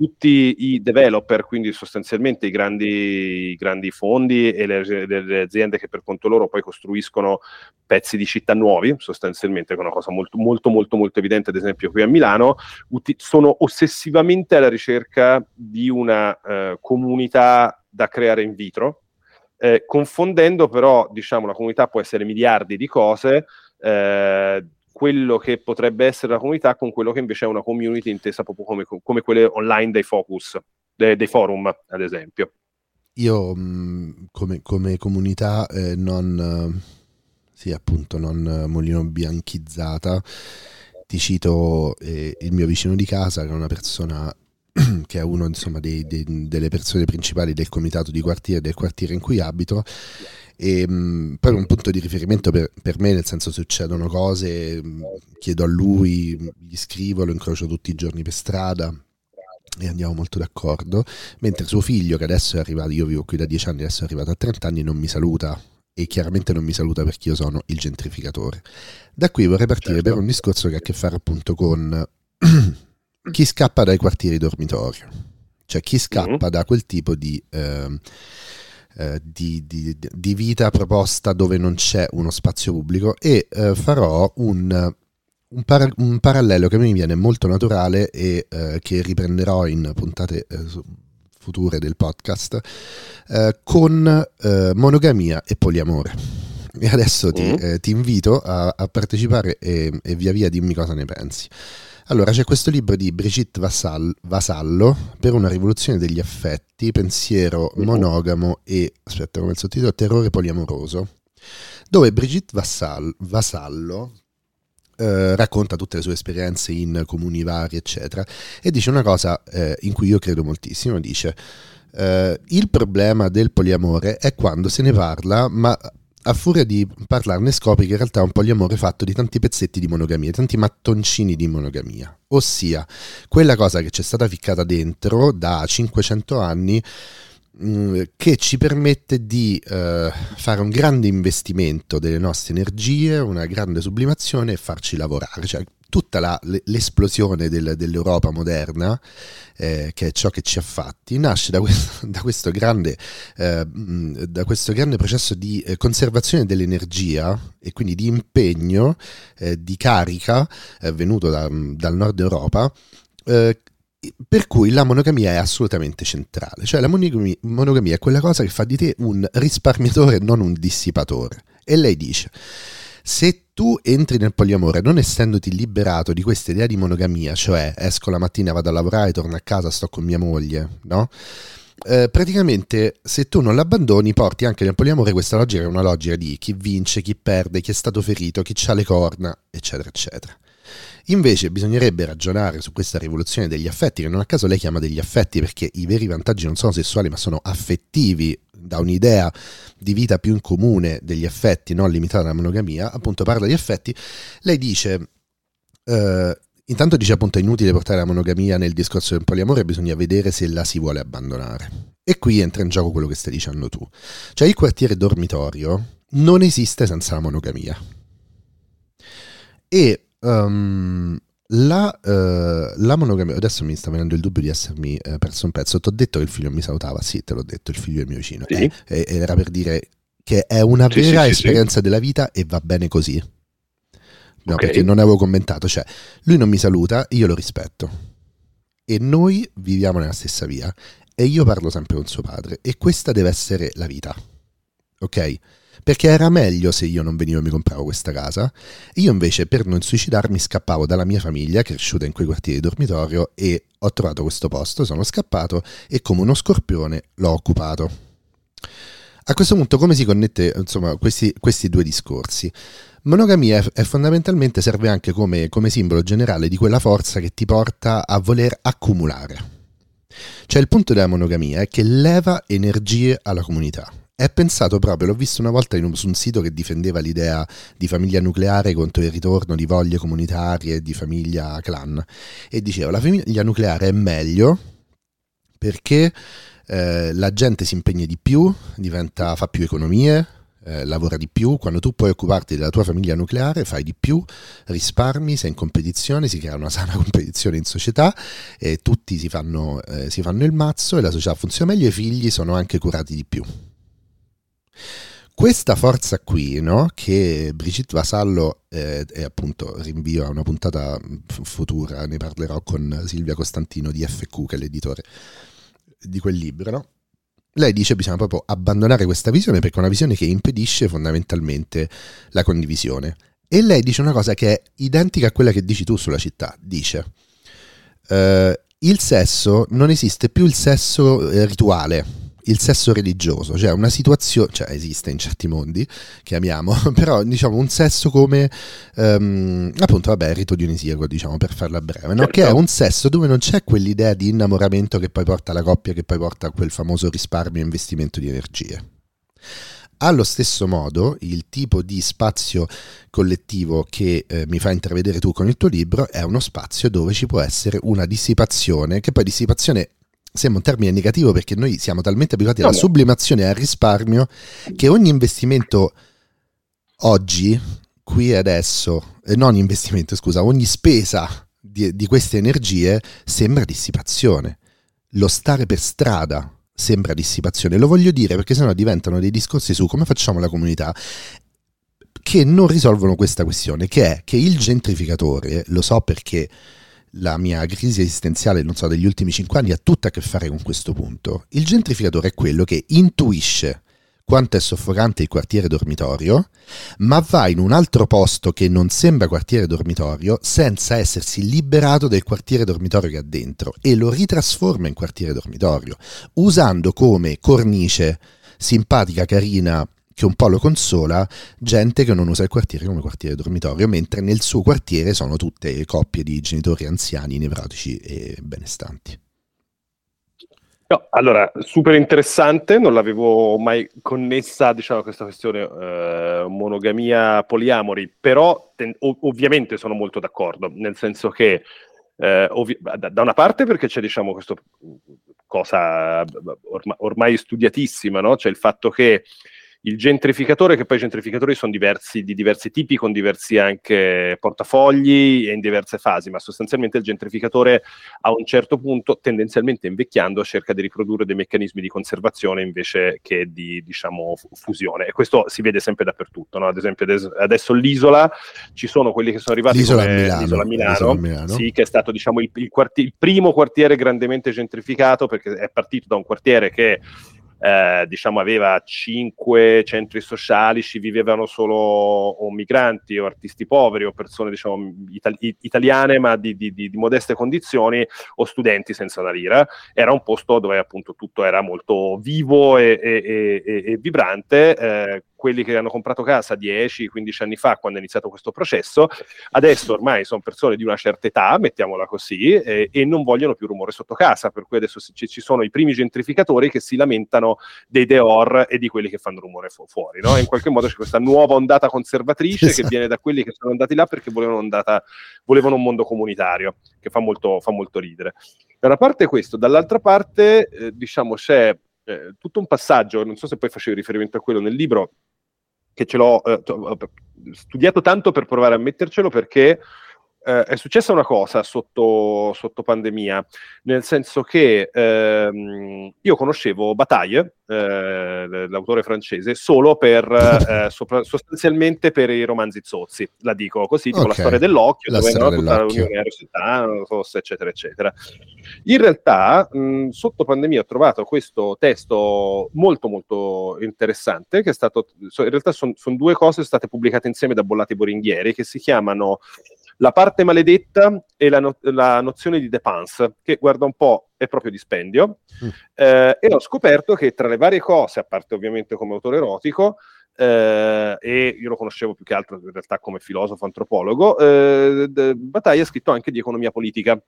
tutti i developer, quindi sostanzialmente i grandi, i grandi fondi e le, le, aziende che per conto loro poi costruiscono pezzi di città nuovi, sostanzialmente, che è una cosa molto, molto, molto, molto evidente, ad esempio qui a Milano, uti- sono ossessivamente alla ricerca di una uh, comunità da creare in vitro, eh, confondendo però, diciamo, la comunità può essere miliardi di cose, eh, quello che potrebbe essere la comunità con quello che invece è una community intesa proprio come, come quelle online dei focus, dei, dei forum, ad esempio. Io mm, come, come comunità eh, non, sì, appunto, non molino bianchizzata, ti cito eh, il mio vicino di casa, che è una persona (clears throat) che è uno insomma, dei, dei, delle persone principali del comitato di quartiere, del quartiere in cui abito. E mh, mm, poi un punto di riferimento per, per, me, nel senso succedono cose, mh, chiedo a lui, gli scrivo, lo incrocio tutti i giorni per strada e andiamo molto d'accordo, mentre suo figlio che adesso è arrivato, io vivo qui da 10 anni, adesso è arrivato a 30 anni, non mi saluta e chiaramente non mi saluta perché io sono il gentrificatore. Da qui vorrei partire certo. per un discorso che ha a che fare appunto con chi scappa dai quartieri dormitorio, cioè chi scappa mm. da quel tipo di, eh, eh, di, di, di, vita proposta dove non c'è uno spazio pubblico e eh, farò un, un, para- un, parallelo che mi viene molto naturale e eh, che riprenderò in puntate eh, future del podcast eh, con monogamia e poliamore. E adesso ti, mm. ti invito a, a partecipare e, e via via dimmi cosa ne pensi. Allora, c'è questo libro di Brigitte Vassal, Vasallo per una rivoluzione degli affetti, pensiero monogamo e, aspetta come il sottotitolo, terrore poliamoroso, dove Brigitte Vassal, Vasallo eh, racconta tutte le sue esperienze in comuni vari, eccetera, e dice una cosa eh, in cui io credo moltissimo, dice... Uh, il problema del poliamore è quando se ne parla, ma a furia di parlarne scopri che in realtà è un poliamore fatto di tanti pezzetti di monogamia, tanti mattoncini di monogamia, ossia quella cosa che ci è stata ficcata dentro da 500 anni mm, che ci permette di uh, fare un grande investimento delle nostre energie, una grande sublimazione e farci lavorare, cioè tutta la, l'esplosione del, dell'Europa moderna, eh, che è ciò che ci ha fatti, nasce da questo, (laughs) da questo, grande, eh, da questo grande, processo di eh, conservazione dell'energia e quindi di impegno, eh, di carica eh, venuto da, dal nord Europa eh, per cui la monogamia è assolutamente centrale, cioè la monogamia, monogamia, è quella cosa che fa di te un risparmiatore, non un dissipatore. E lei dice, se tu entri nel poliamore non essendoti liberato di questa idea di monogamia, cioè esco la mattina, vado a lavorare, torno a casa, sto con mia moglie, no? Eh, praticamente se tu non l'abbandoni porti anche nel poliamore questa logica è una logica di chi vince, chi perde, chi è stato ferito, chi ha le corna, eccetera, eccetera. Invece bisognerebbe ragionare su questa rivoluzione degli affetti, che non a caso lei chiama degli affetti perché i veri vantaggi non sono sessuali ma sono affettivi da un'idea di vita più in comune degli affetti, non limitata alla monogamia, appunto parla di affetti, lei dice... Uh, intanto dice appunto è inutile portare la monogamia nel discorso del poliamore, bisogna vedere se la si vuole abbandonare. E qui entra in gioco quello che stai dicendo tu. Cioè il quartiere dormitorio non esiste senza la monogamia. E um, la, uh, la, monogamia, adesso mi sta venendo il dubbio di essermi uh, perso un pezzo. Ti ho detto che il figlio mi salutava, sì, te l'ho detto, il figlio è mio vicino. Sì. Eh, eh, era per dire che è una sì, vera sì, esperienza della vita e va bene così. No, okay. perché non avevo commentato, cioè lui non mi saluta, io lo rispetto. E noi viviamo nella stessa via e io parlo sempre con suo padre e questa deve essere la vita. Ok? Perché era meglio se io non venivo e mi compravo questa casa. Io invece per non suicidarmi scappavo dalla mia famiglia, cresciuta in quei quartieri di dormitorio, e ho trovato questo posto, sono scappato e come uno scorpione l'ho occupato. A questo punto come si connette insomma, questi, questi due discorsi? Monogamia è, fondamentalmente serve anche come, come simbolo generale di quella forza che ti porta a voler accumulare. Cioè il punto della monogamia è che leva energie alla comunità è pensato proprio, l'ho visto una volta un, su un sito che difendeva l'idea di famiglia nucleare contro il ritorno di voglie comunitarie di famiglia clan e diceva la famiglia nucleare è meglio perché eh, la gente si impegna di più, diventa, fa più economie, eh, lavora di più, quando tu puoi occuparti della tua famiglia nucleare fai di più, risparmi, sei in competizione, si crea una sana (laughs) competizione in società e tutti si fanno, eh, si fanno il mazzo e la società funziona meglio e i figli sono anche curati di più. Questa forza qui, no, che Brigitte Vasallo, eh, è appunto rinvio a una puntata futura, ne parlerò con Silvia Costantino di FQ, che è l'editore di quel libro, no? Lei dice che bisogna proprio abbandonare questa visione perché è una visione che impedisce fondamentalmente la condivisione. E lei dice una cosa che è identica a quella che dici tu sulla città. Dice, eh, il sesso, non esiste più il sesso eh, rituale, il sesso religioso, cioè una situazione, cioè esiste in certi mondi, chiamiamo, (laughs) però diciamo un sesso come, um, appunto, vabbè, il rito dionisiaco, diciamo, per farla breve, no? certo. che è un sesso dove non c'è quell'idea di innamoramento che poi porta alla coppia, che poi porta a quel famoso risparmio e investimento di energie. Allo stesso modo, il tipo di spazio collettivo che eh, mi fa intravedere tu con il tuo libro è uno spazio dove ci può essere una dissipazione, che poi dissipazione sembra un termine negativo perché noi siamo talmente abituati alla sublimazione e al risparmio che ogni investimento oggi, qui e adesso, eh, non investimento, scusa, ogni spesa di, di queste energie sembra dissipazione. Lo stare per strada sembra dissipazione. Lo voglio dire perché sennò diventano dei discorsi su come facciamo la comunità che non risolvono questa questione, che è che il gentrificatore, lo so perché la mia crisi esistenziale, non so, degli ultimi cinque anni ha tutto a che fare con questo punto. Il gentrificatore è quello che intuisce quanto è soffocante il quartiere dormitorio, ma va in un altro posto che non sembra quartiere dormitorio senza essersi liberato del quartiere dormitorio che ha dentro e lo ritrasforma in quartiere dormitorio, usando come cornice simpatica, carina, che un po' lo consola, gente che non usa il quartiere come quartiere dormitorio, mentre nel suo quartiere sono tutte coppie di genitori anziani, nevrotici e benestanti. No, allora, super interessante, non l'avevo mai connessa diciamo, questa questione eh, monogamia poliamori, però ten- ov- ovviamente sono molto d'accordo, nel senso che eh, ovvi- da-, da, una parte perché c'è diciamo questa cosa orma- ormai studiatissima, no? cioè il fatto che il gentrificatore, che poi i gentrificatori sono diversi, di diversi tipi, con diversi anche portafogli e in diverse fasi, ma sostanzialmente il gentrificatore a un certo punto, tendenzialmente invecchiando, cerca di riprodurre dei meccanismi di conservazione invece che di, diciamo, fusione. E questo si vede sempre dappertutto, no? ad esempio adesso l'isola, ci sono quelli che sono arrivati l'isola come Milano, l'isola Milano, l'isola Milano. Sì, che è stato diciamo, il, il, quartier- il primo quartiere grandemente gentrificato, perché è partito da un quartiere che eh, diciamo aveva cinque centri sociali, ci vivevano solo o migranti o artisti poveri o persone diciamo itali- italiane ma di, di, di, modeste condizioni o studenti senza una lira. Era un posto dove appunto tutto era molto vivo e, e, e, e vibrante. Eh, quelli che hanno comprato casa 10-15 anni fa quando è iniziato questo processo, adesso ormai sono persone di una certa età, mettiamola così, eh, e non vogliono più rumore sotto casa, per cui adesso ci, ci, sono i primi gentrificatori che si lamentano dei Deor e di quelli che fanno rumore fu- fuori. No? In qualche modo c'è questa nuova ondata conservatrice esatto. che viene da quelli che sono andati là perché volevano, ondata, volevano un mondo comunitario, che fa molto, fa molto ridere. Da una parte questo, dall'altra parte eh, diciamo c'è eh, tutto un passaggio, non so se poi facevi riferimento a quello nel libro, che ce l'ho eh, studiato tanto per provare a mettercelo perché eh, è successa una cosa sotto, sotto, pandemia, nel senso che ehm, io conoscevo Bataille, eh, l'autore francese, solo per eh, (laughs) sopra, sostanzialmente per i romanzi zozzi, la dico così, tipo okay. la storia dell'occhio, la dove storia tutta l'Unione Rossitano, eccetera, eccetera. In realtà, mh, sotto pandemia ho trovato questo testo molto molto interessante, che è stato, in realtà sono son due cose state pubblicate insieme da Bollati Boringhieri, che si chiamano la parte maledetta è la, no- la nozione di dépense, che guarda un po' è proprio dispendio, mm. eh, e ho scoperto che tra le varie cose, a parte ovviamente come autore erotico, eh, e io lo conoscevo più che altro in realtà come filosofo antropologo, eh, Battaglia ha scritto anche di economia politica.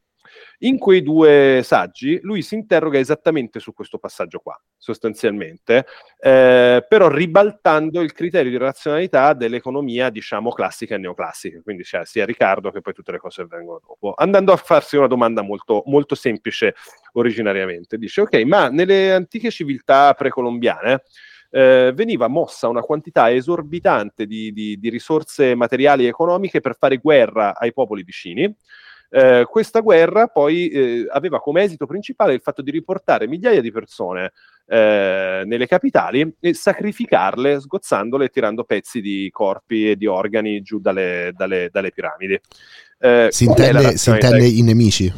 In quei due saggi lui si interroga esattamente su questo passaggio qua, sostanzialmente, eh, però ribaltando il criterio di razionalità dell'economia, diciamo, classica e neoclassica, quindi cioè, sia Riccardo che poi tutte le cose che vengono dopo, andando a farsi una domanda molto, molto semplice originariamente. Dice, ok, ma nelle antiche civiltà precolombiane, eh, veniva mossa una quantità esorbitante di, di, di, risorse materiali e economiche per fare guerra ai popoli vicini. Eh, questa guerra poi eh, aveva come esito principale il fatto di riportare migliaia di persone eh, nelle capitali e sacrificarle sgozzandole e tirando pezzi di corpi e di organi giù dalle, dalle, dalle piramidi. Eh, si intende, si intende i nemici?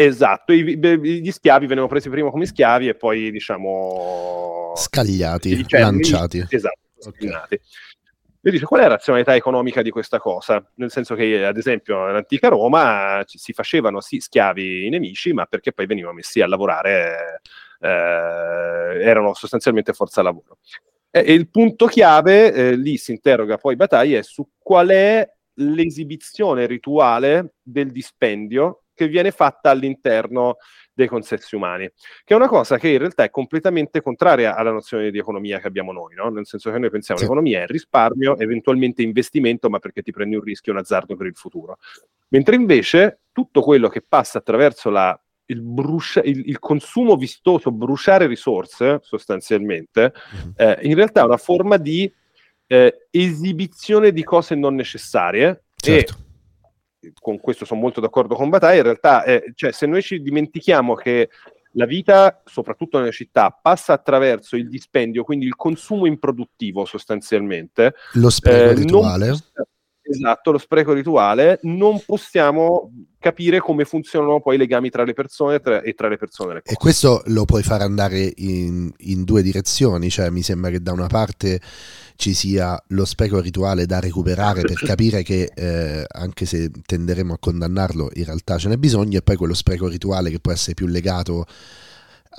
Esatto, gli schiavi venivano presi prima come schiavi e poi diciamo scagliati, cioè, lanciati. Esatto, okay. E dice qual è la razionalità economica di questa cosa? Nel senso che, ad esempio, nell'antica Roma si facevano sì schiavi i nemici, ma perché poi venivano messi a lavorare, eh, erano sostanzialmente forza lavoro. E, e il punto chiave, eh, lì si interroga poi Battaglia, è su qual è l'esibizione rituale del dispendio che viene fatta all'interno dei consessi umani, che è una cosa che in realtà è completamente contraria alla nozione di economia che abbiamo noi, no? nel senso che noi pensiamo sì. l'economia è risparmio, eventualmente investimento, ma perché ti prendi un rischio, un azzardo per il futuro. Mentre invece tutto quello che passa attraverso la, il, bruscia, il, il, consumo vistoso, bruciare risorse sostanzialmente, mm-hmm. eh, in realtà è una forma di eh, esibizione di cose non necessarie certo. e con questo sono molto d'accordo con Bataille, in realtà eh, cioè, se noi ci dimentichiamo che la vita, soprattutto nelle città, passa attraverso il dispendio, quindi il consumo improduttivo sostanzialmente. Lo spreco eh, rituale. Non, esatto, lo spreco rituale, non possiamo capire come funzionano poi i legami tra le persone tra, e tra le persone. Le e questo lo puoi far andare in, in due direzioni, cioè mi sembra che da una parte ci sia lo spreco rituale da recuperare per (laughs) capire che eh, anche se tenderemo a condannarlo in realtà ce n'è bisogno e poi quello spreco rituale che può essere più legato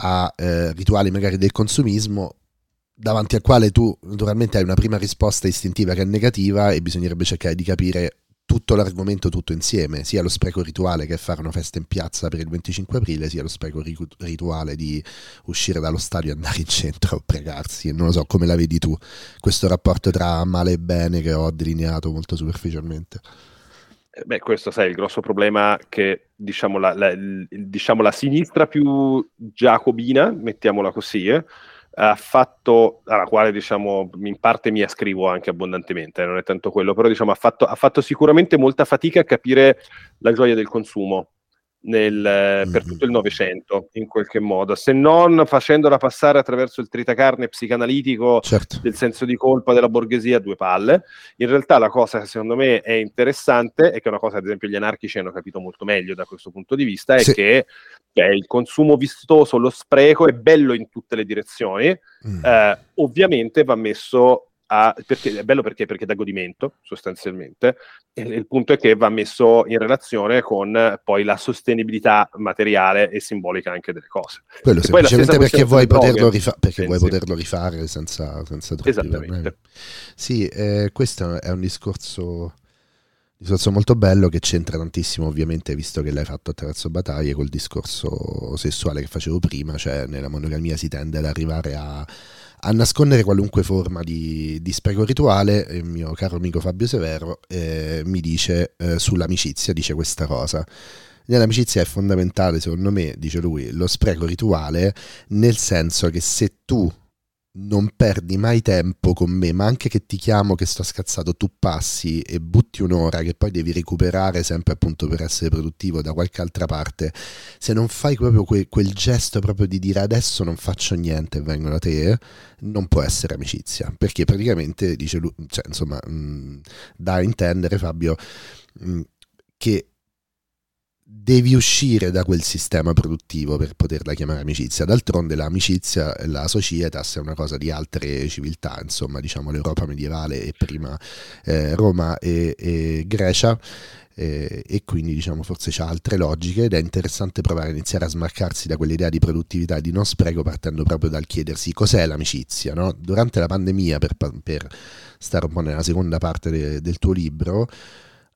a eh, rituali magari del consumismo davanti al quale tu naturalmente hai una prima risposta istintiva che è negativa e bisognerebbe cercare di capire tutto l'argomento tutto insieme, sia lo spreco rituale che fare una festa in piazza per il 25 aprile, sia lo spreco rituale di uscire dallo stadio e andare in centro a pregarsi. Non lo so come la vedi tu, questo rapporto tra male e bene che ho delineato molto superficialmente. Eh, beh, questo sai, il grosso problema che diciamo la, la, diciamo, la sinistra più giacobina, mettiamola così, eh, ha fatto, alla quale diciamo in parte mi ascrivo anche abbondantemente, non è tanto quello, però diciamo ha fatto, ha fatto sicuramente molta fatica a capire la gioia del consumo nel, mm-hmm. per tutto il Novecento, in qualche modo, se non facendola passare attraverso il tritacarne psicanalitico certo. del senso di colpa della borghesia a due palle. In realtà la cosa che secondo me è interessante, e che è una cosa ad esempio gli anarchici hanno capito molto meglio da questo punto di vista, è sì. che cioè, il consumo vistoso, lo spreco è bello in tutte le direzioni, mm. eh, ovviamente va messo a, perché, è bello perché, perché dà godimento sostanzialmente, e il punto è che va messo in relazione con poi la sostenibilità materiale e simbolica anche delle cose. Quello semplicemente perché, vuoi poterlo, rifa- perché vuoi poterlo, rifare senza, senza troppi Esattamente. Sì, eh, questo è un discorso discorso molto bello che c'entra tantissimo ovviamente visto che l'hai fatto attraverso battaglie col discorso sessuale che facevo prima cioè nella monogamia si tende ad arrivare a a nascondere qualunque forma di, di spreco rituale, il mio caro amico Fabio Severo eh, mi dice eh, sull'amicizia, dice questa cosa. Nell'amicizia è fondamentale, secondo me, dice lui, lo spreco rituale, nel senso che se tu non perdi mai tempo con me, ma anche che ti chiamo che sto scazzato, tu passi e butti un'ora che poi devi recuperare sempre appunto per essere produttivo da qualche altra parte, se non fai proprio que- quel gesto proprio di dire adesso non faccio niente e vengo da te, non può essere amicizia, perché praticamente dice lui, cioè insomma, mh, mm, da intendere Fabio mh, mm, che devi uscire da quel sistema produttivo per poterla chiamare amicizia. D'altronde l'amicizia, la societas è una cosa di altre civiltà, insomma, diciamo l'Europa medievale e prima eh, Roma e, e Grecia. Eh, e quindi diciamo forse c'ha altre logiche ed è interessante provare a iniziare a smarcarsi da quell'idea di produttività e di non spreco partendo proprio dal chiedersi cos'è l'amicizia no? durante la pandemia per, per, stare un po' nella seconda parte de, del tuo libro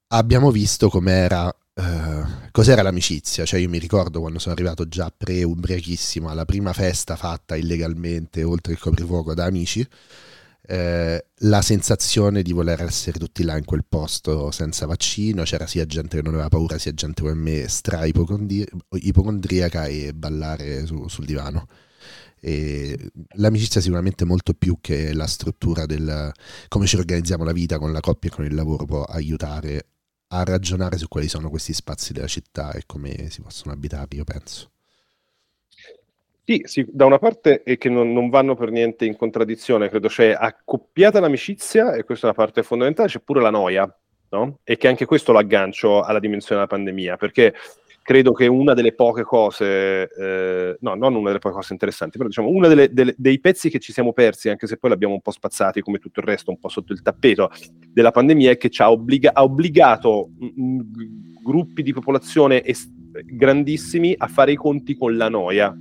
abbiamo visto com'era Uh, cos'era l'amicizia? Cioè io mi ricordo quando sono arrivato già pre-ubriachissimo alla prima festa fatta illegalmente oltre il coprifuoco da amici, uh, la sensazione di voler essere tutti là in quel posto senza vaccino, c'era sia gente che non aveva paura, sia gente come me stra ipocondriaca e ballare su, sul divano. E l'amicizia sicuramente molto più che la struttura del come ci organizziamo la vita con la coppia e con il lavoro può aiutare a ragionare su quali sono questi spazi della città e come si possono abitare, io penso. Sì, sì, da una parte è che non, non, vanno per niente in contraddizione, credo, cioè accoppiata l'amicizia, e questa è una parte fondamentale, c'è pure la noia, no? E che anche questo l'aggancio alla dimensione della pandemia, perché credo che una delle poche cose, eh, no, non una delle poche cose interessanti, però diciamo uno dei pezzi che ci siamo persi, anche se poi l'abbiamo un po' spazzati come tutto il resto, un po' sotto il tappeto della pandemia, è che ci ha, obbliga- ha obbligato m- gruppi di popolazione es- grandissimi a fare i conti con la noia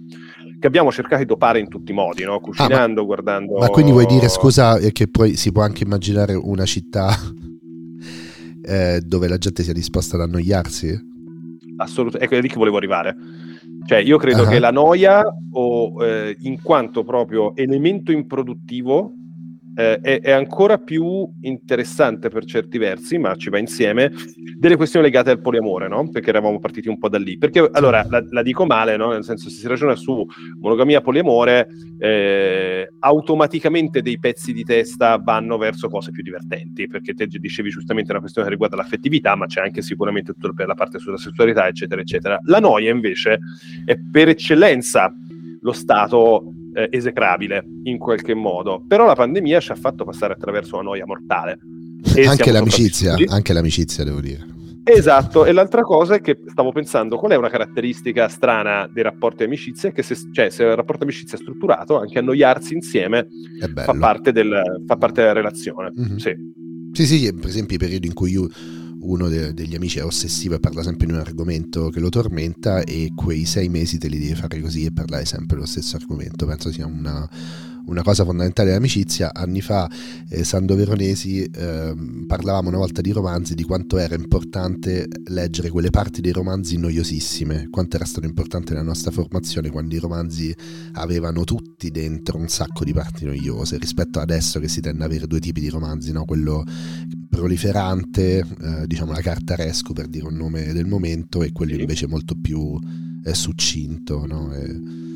che abbiamo cercato di dopare in tutti i modi, no? cucinando, ah, ma, guardando... Ma quindi vuoi dire, scusa, che poi si può anche immaginare una città (laughs) eh, dove la gente sia disposta ad annoiarsi? Assolutamente, ecco è lì che volevo arrivare. Cioè, io credo uh-huh. che la noia, o eh, in quanto proprio elemento improduttivo, eh, è, è, ancora più interessante per certi versi, ma ci va insieme, delle questioni legate al poliamore, no? Perché eravamo partiti un po' da lì. Perché allora la, la dico male, no? Nel senso, se si ragiona su monogamia poliamore, eh, automaticamente dei pezzi di testa vanno verso cose più divertenti, perché te dicevi giustamente una questione che riguarda l'affettività, ma c'è anche sicuramente tutto per la parte sulla sessualità, eccetera, eccetera. La noia invece è per eccellenza lo stato eh, esecrabile in qualche modo. Però la pandemia ci ha fatto passare attraverso una noia mortale. anche l'amicizia, anche l'amicizia, devo dire. Esatto, e l'altra cosa è che stavo pensando qual è una caratteristica strana dei rapporti amicizia, che se, cioè, se il rapporto amicizia è strutturato, anche annoiarsi insieme fa parte, del, fa parte, della relazione. Mm-hmm. Sì. sì, sì, per esempio i periodi in cui io uno de- degli amici è ossessivo e parla sempre di un argomento che lo tormenta e quei sei mesi te li devi fare così e parlare sempre dello stesso argomento. Penso sia una, una cosa fondamentale dell'amicizia. Anni fa, eh, Sando Veronesi, eh, parlavamo una volta di romanzi, di quanto era importante leggere quelle parti dei romanzi noiosissime, quanto era stato importante nella nostra formazione quando i romanzi avevano tutti dentro un sacco di parti noiose, rispetto adesso che si tende ad avere due tipi di romanzi, no? quello proliferante, eh, diciamo la carta Rescu per dire un nome del momento, e quello invece molto più eh, succinto. No? E,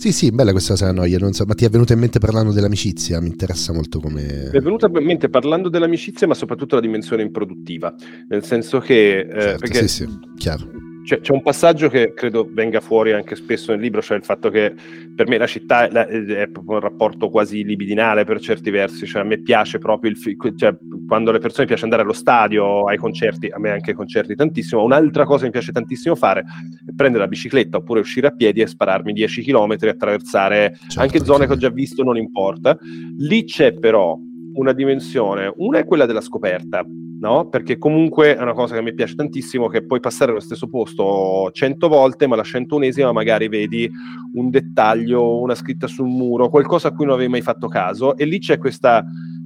sì, sì, bella questa cosa noia, non so, ma ti è venuta in mente parlando dell'amicizia? Mi interessa molto come... Mi è venuta in mente parlando dell'amicizia, ma soprattutto la dimensione improduttiva, nel senso che... Eh, certo, perché, sì, sì, chiaro c'è, c'è, un passaggio che credo venga fuori anche spesso nel libro, cioè il fatto che per me la città è, è proprio un rapporto quasi libidinale per certi versi, cioè a me piace proprio il cioè, quando le persone piace andare allo stadio, ai concerti, a me anche ai concerti tantissimo, un'altra cosa che mi piace tantissimo fare è prendere la bicicletta oppure uscire a piedi e spararmi 10 km, attraversare certo, anche zone che ho già visto, non importa. Lì c'è però una dimensione, una è quella della scoperta, no? Perché comunque è una cosa che mi piace tantissimo, che puoi passare allo stesso posto cento volte, ma la centunesima magari vedi un dettaglio, una scritta sul muro, qualcosa a cui non avevi mai fatto caso, e lì c'è questa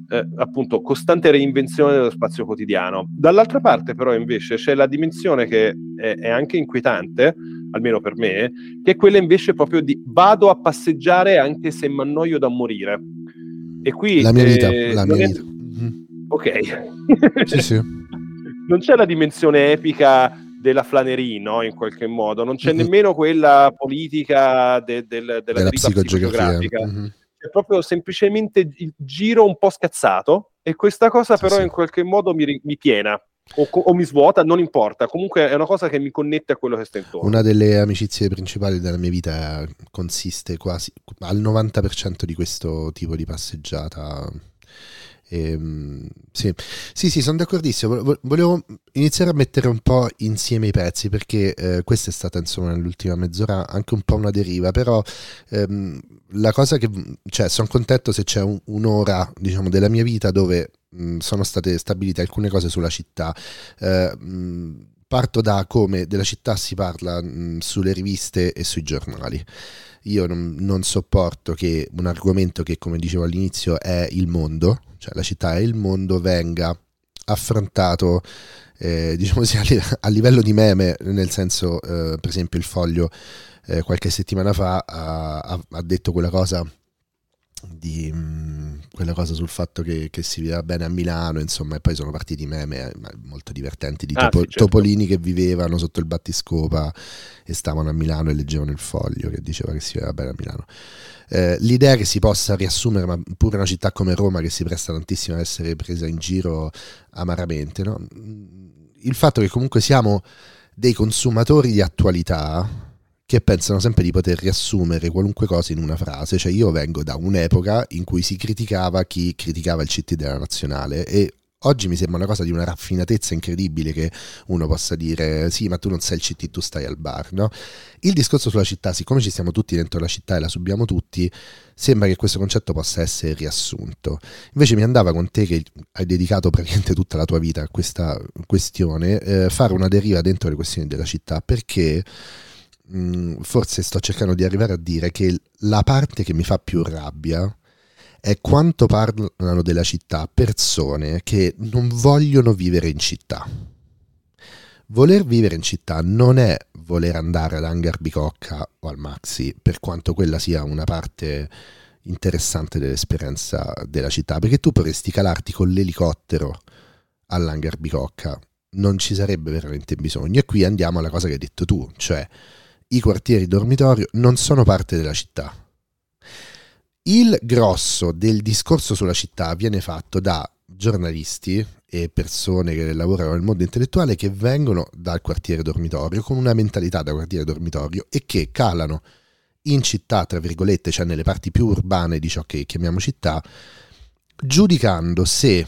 eh, appunto costante reinvenzione dello spazio quotidiano. Dall'altra parte, però, invece c'è la dimensione che è, è anche inquietante, almeno per me, che è quella invece proprio di vado a passeggiare anche se mi annoio da morire. E qui la mia vita, eh, la mia è... vita. Ok. (laughs) sì, sì. Non c'è la dimensione epica della Flanery, no? In qualche modo. Non c'è mm-hmm. nemmeno quella politica de, de, della, della psicogeografia. Mm-hmm. È proprio semplicemente il giro un po' scazzato e questa cosa sì, però sì. in qualche modo mi, mi piena. O, o, mi svuota, non importa. Comunque è una cosa che mi connette a quello che sta intorno. Una delle amicizie principali della mia vita consiste quasi al 90% di questo tipo di passeggiata e, ehm, sì. sì, sì, sono d'accordissimo. Volevo iniziare a mettere un po' insieme i pezzi perché eh, questa è stata insomma nell'ultima mezz'ora anche un po' una deriva, però ehm, la cosa che, cioè, sono contento se c'è un, un'ora, diciamo, della mia vita dove mh, sono state stabilite alcune cose sulla città. Eh, mh, parto da come della città si parla mh, sulle riviste e sui giornali. Io non, non, sopporto che un argomento che, come dicevo all'inizio, è il mondo, cioè la città è il mondo, venga affrontato, eh, (laughs) diciamo così, a livello di meme, nel senso, eh, per esempio, il foglio eh, qualche settimana fa ha, ha, detto quella cosa di mh, mm, quella cosa sul fatto che, che, si viveva bene a Milano, insomma, e poi sono partiti meme eh, molto divertenti di ah, topo, sì, certo. topolini che vivevano sotto il battiscopa e stavano a Milano e leggevano il foglio che diceva che si viveva bene a Milano. Eh, l'idea che si possa riassumere, ma pure una città come Roma che si presta tantissimo ad essere presa in giro amaramente, no? il fatto che comunque siamo dei consumatori di attualità che pensano sempre di poter riassumere qualunque cosa in una frase, cioè io vengo da un'epoca in cui si criticava chi criticava il CT della nazionale e oggi mi sembra una cosa di una raffinatezza incredibile che uno possa dire sì ma tu non sei il CT, tu stai al bar, no? Il discorso sulla città, siccome ci siamo tutti dentro la città e la subiamo tutti, sembra che questo concetto possa essere riassunto. Invece mi andava con te che hai dedicato praticamente tutta la tua vita a questa questione, eh, fare una deriva dentro le questioni della città perché Mm, forse sto cercando di arrivare a dire che la parte che mi fa più rabbia è quanto parlano della città persone che non vogliono vivere in città. Voler vivere in città non è voler andare ad Hangar Bicocca o al Maxi, per quanto quella sia una parte interessante dell'esperienza della città, perché tu potresti calarti con l'elicottero all'Hangar Bicocca, non ci sarebbe veramente bisogno. E qui andiamo alla cosa che hai detto tu, cioè i quartieri dormitorio non sono parte della città. Il grosso del discorso sulla città viene fatto da giornalisti e persone che lavorano nel mondo intellettuale che vengono dal quartiere dormitorio con una mentalità da quartiere dormitorio e che calano in città, tra virgolette, cioè nelle parti più urbane di ciò che chiamiamo città, giudicando se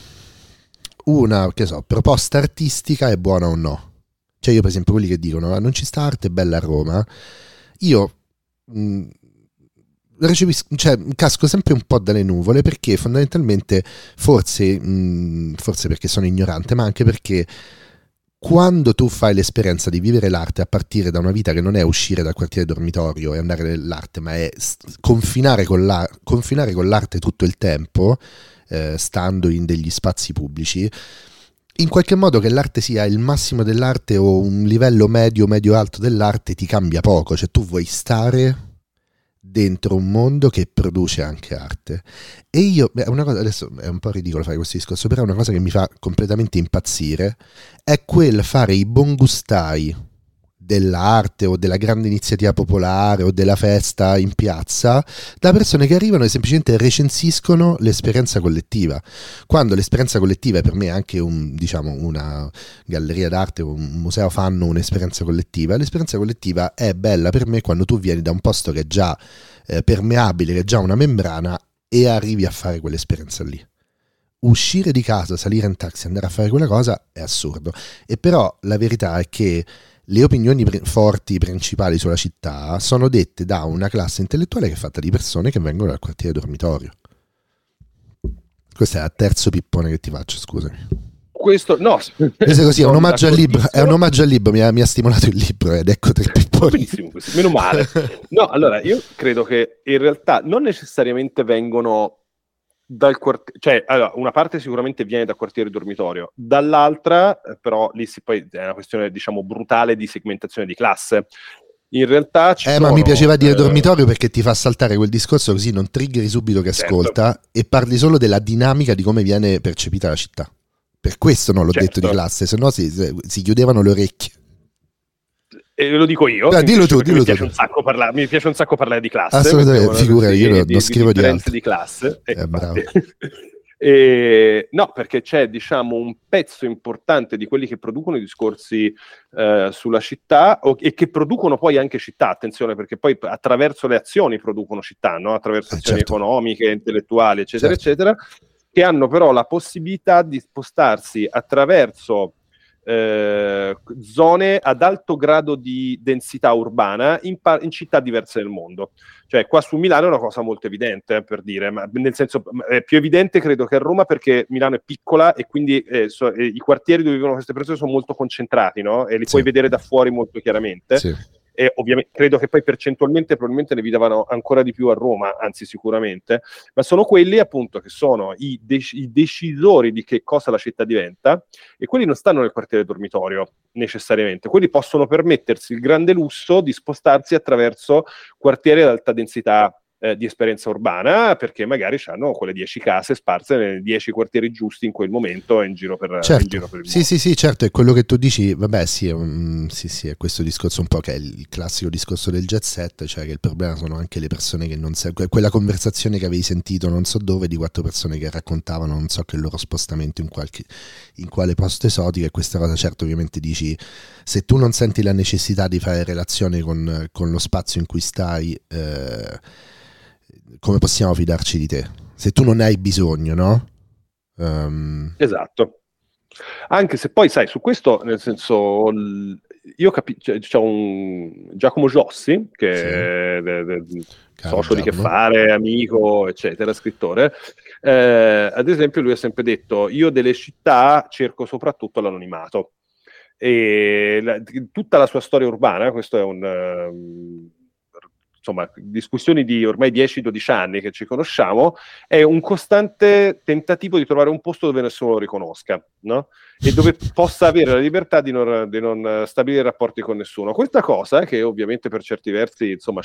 una so, proposta artistica è buona o no. Cioè io per esempio quelli che dicono ah, non ci sta arte bella a Roma, io mh, mm, recepisco, cioè, casco sempre un po' dalle nuvole perché fondamentalmente forse, mh, mm, forse perché sono ignorante, ma anche perché quando tu fai l'esperienza di vivere l'arte a partire da una vita che non è uscire dal quartiere dormitorio e andare nell'arte, ma è confinare con, la, confinare con l'arte tutto il tempo, eh, stando in degli spazi pubblici, in qualche modo che l'arte sia il massimo dell'arte o un livello medio, medio-alto dell'arte ti cambia poco, cioè tu vuoi stare dentro un mondo che produce anche arte. E io, beh, una cosa, adesso è un po' ridicolo fare questo discorso, però una cosa che mi fa completamente impazzire, è quel fare i bongustai dell'arte o della grande iniziativa popolare o della festa in piazza da persone che arrivano e semplicemente recensiscono l'esperienza collettiva. Quando l'esperienza collettiva è per me anche un, diciamo, una galleria d'arte o un museo fanno un'esperienza collettiva, l'esperienza collettiva è bella per me quando tu vieni da un posto che è già eh, permeabile, che è già una membrana e arrivi a fare quell'esperienza lì uscire di casa, salire in taxi, andare a fare quella cosa è assurdo. E però la verità è che le opinioni pre- forti principali sulla città sono dette da una classe intellettuale che è fatta di persone che vengono dal quartiere dormitorio. Questo è il terzo pippone che ti faccio, scusami. Questo, no, questo è così, è un omaggio al libro, è un omaggio al libro mi, ha, mi ha stimolato il libro ed ecco tre pipponi. Meno male. No, allora, io credo che in realtà non necessariamente vengono dal quartiere, cioè allora, una parte sicuramente viene dal quartiere dormitorio, dall'altra eh, però lì si poi è una questione diciamo brutale di segmentazione di classe. In realtà ci Eh, sono, ma mi piaceva dire eh, dormitorio perché ti fa saltare quel discorso così non triggeri subito che Certo. ascolta e parli solo della dinamica di come viene percepita la città. Per questo non l'ho Certo. detto di classe, se no si, si chiudevano le orecchie. E lo dico io. Mi dillo tu, dillo mi, piace tu. un sacco parlare, mi piace un sacco parlare di classe. Assolutamente, così, io non- non scrivo di altro. di classe. eh, Eh. (laughs) E, no, perché c'è diciamo un pezzo importante di quelli che producono i discorsi eh, sulla città o- e che producono poi anche città, attenzione, perché poi attraverso le azioni producono città, no? attraverso Eh, azioni certo. economiche, intellettuali, eccetera, Certo. eccetera, che hanno però la possibilità di spostarsi attraverso eh, zone ad alto grado di densità urbana in, pa- in città diverse del mondo. Cioè, qua su Milano è una cosa molto evidente, eh, per dire, ma nel senso è più evidente credo che a Roma perché Milano è piccola e quindi eh, so- eh, i quartieri dove vivono queste persone sono molto concentrati, no? E li Sì. puoi vedere da fuori molto chiaramente Sì. E ovviamente credo che poi percentualmente probabilmente ne vivano ancora di più a Roma, anzi sicuramente, ma sono quelli appunto che sono i, dec- i decisori di che cosa la città diventa e quelli non stanno nel quartiere dormitorio necessariamente, quelli possono permettersi il grande lusso di spostarsi attraverso quartieri ad alta densità eh, di esperienza urbana perché magari hanno quelle 10 case sparse nei 10 quartieri giusti in quel momento in giro per, in Certo, giro per il sì, mondo. sì, sì, certo, è quello che tu dici, vabbè, sì, un- sì, sì, è questo discorso un po' che è il classico discorso del jet set, cioè che il problema sono anche le persone che non que- quella conversazione che avevi sentito non so dove di quattro persone che raccontavano non so che il loro spostamento in, qualche, in quale posto esotico e questa cosa certo ovviamente dici, se tu non senti la necessità di fare relazione con, con lo spazio in cui stai, eh, come possiamo fidarci di te? Se tu non ne hai bisogno, no? Ehm, Esatto. Anche se poi, sai, su questo, nel senso, io capisco, c'è un Giacomo Giossi, che Sì. è de- de- socio di Che Giacomo. Fare, amico, eccetera, scrittore, eh, ad esempio lui ha sempre detto, io delle città cerco soprattutto l'anonimato. E la- tutta la sua storia urbana, questo è un... ehm, insomma, discussioni di ormai 10-12 anni che ci conosciamo, è un costante tentativo di trovare un posto dove nessuno lo riconosca, no? E dove possa avere la libertà di non, di non stabilire rapporti con nessuno. Questa cosa, che ovviamente per certi versi, insomma,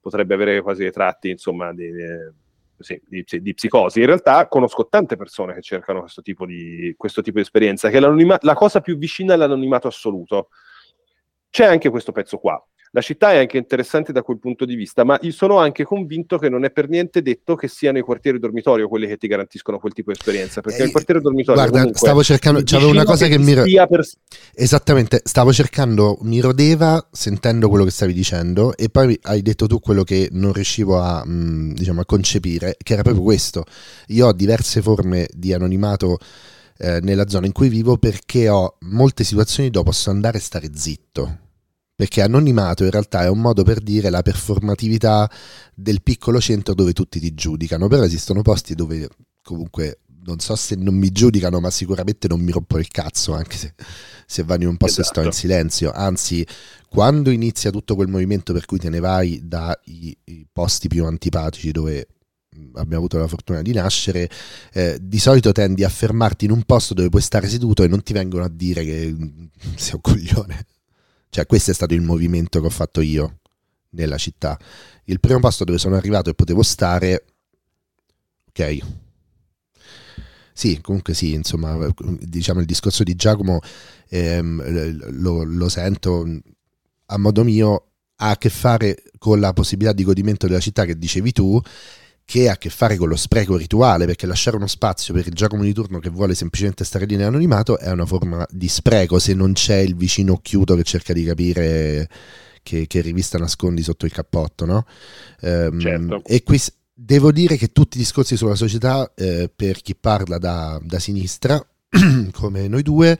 potrebbe avere quasi dei tratti, insomma, di, eh, sì, di, di psicosi. In realtà conosco tante persone che cercano questo tipo di, questo tipo di esperienza, che è la cosa più vicina all'anonimato assoluto. C'è anche questo pezzo qua. La città è anche interessante da quel punto di vista, ma io sono anche convinto che non è per niente detto che siano i quartieri dormitorio quelli che ti garantiscono quel tipo di esperienza, perché Eh, il quartiere dormitorio Guarda, comunque stavo cercando, c'avevo una cosa che ti mi... ro- per- Esattamente, stavo cercando, mi rodeva sentendo quello che stavi dicendo e poi hai detto tu quello che non riuscivo a, mh, diciamo, a concepire, che era proprio questo. Io ho diverse forme di anonimato eh, nella zona in cui vivo perché ho molte situazioni dove posso andare e stare zitto. Perché anonimato in realtà è un modo per dire la performatività del piccolo centro dove tutti ti giudicano, però esistono posti dove comunque non so se non mi giudicano, ma sicuramente non mi rompo il cazzo, anche se, se vanno in un posto esatto. e sto in esatto. silenzio. Anzi, quando inizia tutto quel movimento per cui te ne vai dai posti più antipatici dove abbiamo avuto la fortuna di nascere, eh, di solito tendi a fermarti in un posto dove puoi stare seduto e non ti vengono a dire che sei un coglione. Cioè, questo è stato il movimento che ho fatto io nella città. Il primo posto dove sono arrivato e potevo stare, ok. Sì, comunque sì, insomma, diciamo il discorso di Giacomo ehm, lo, lo sento a modo mio, ha a che fare con la possibilità di godimento della città che dicevi tu che ha a che fare con lo spreco rituale, perché lasciare uno spazio per il Giacomo di turno che vuole semplicemente stare lì nell'anonimato è una forma di spreco se non c'è il vicino occhiuto che cerca di capire che, che rivista nascondi sotto il cappotto, no? Um, certo. E qui devo dire che tutti i discorsi sulla società, eh, per chi parla da, da sinistra, (clears throat) come noi due,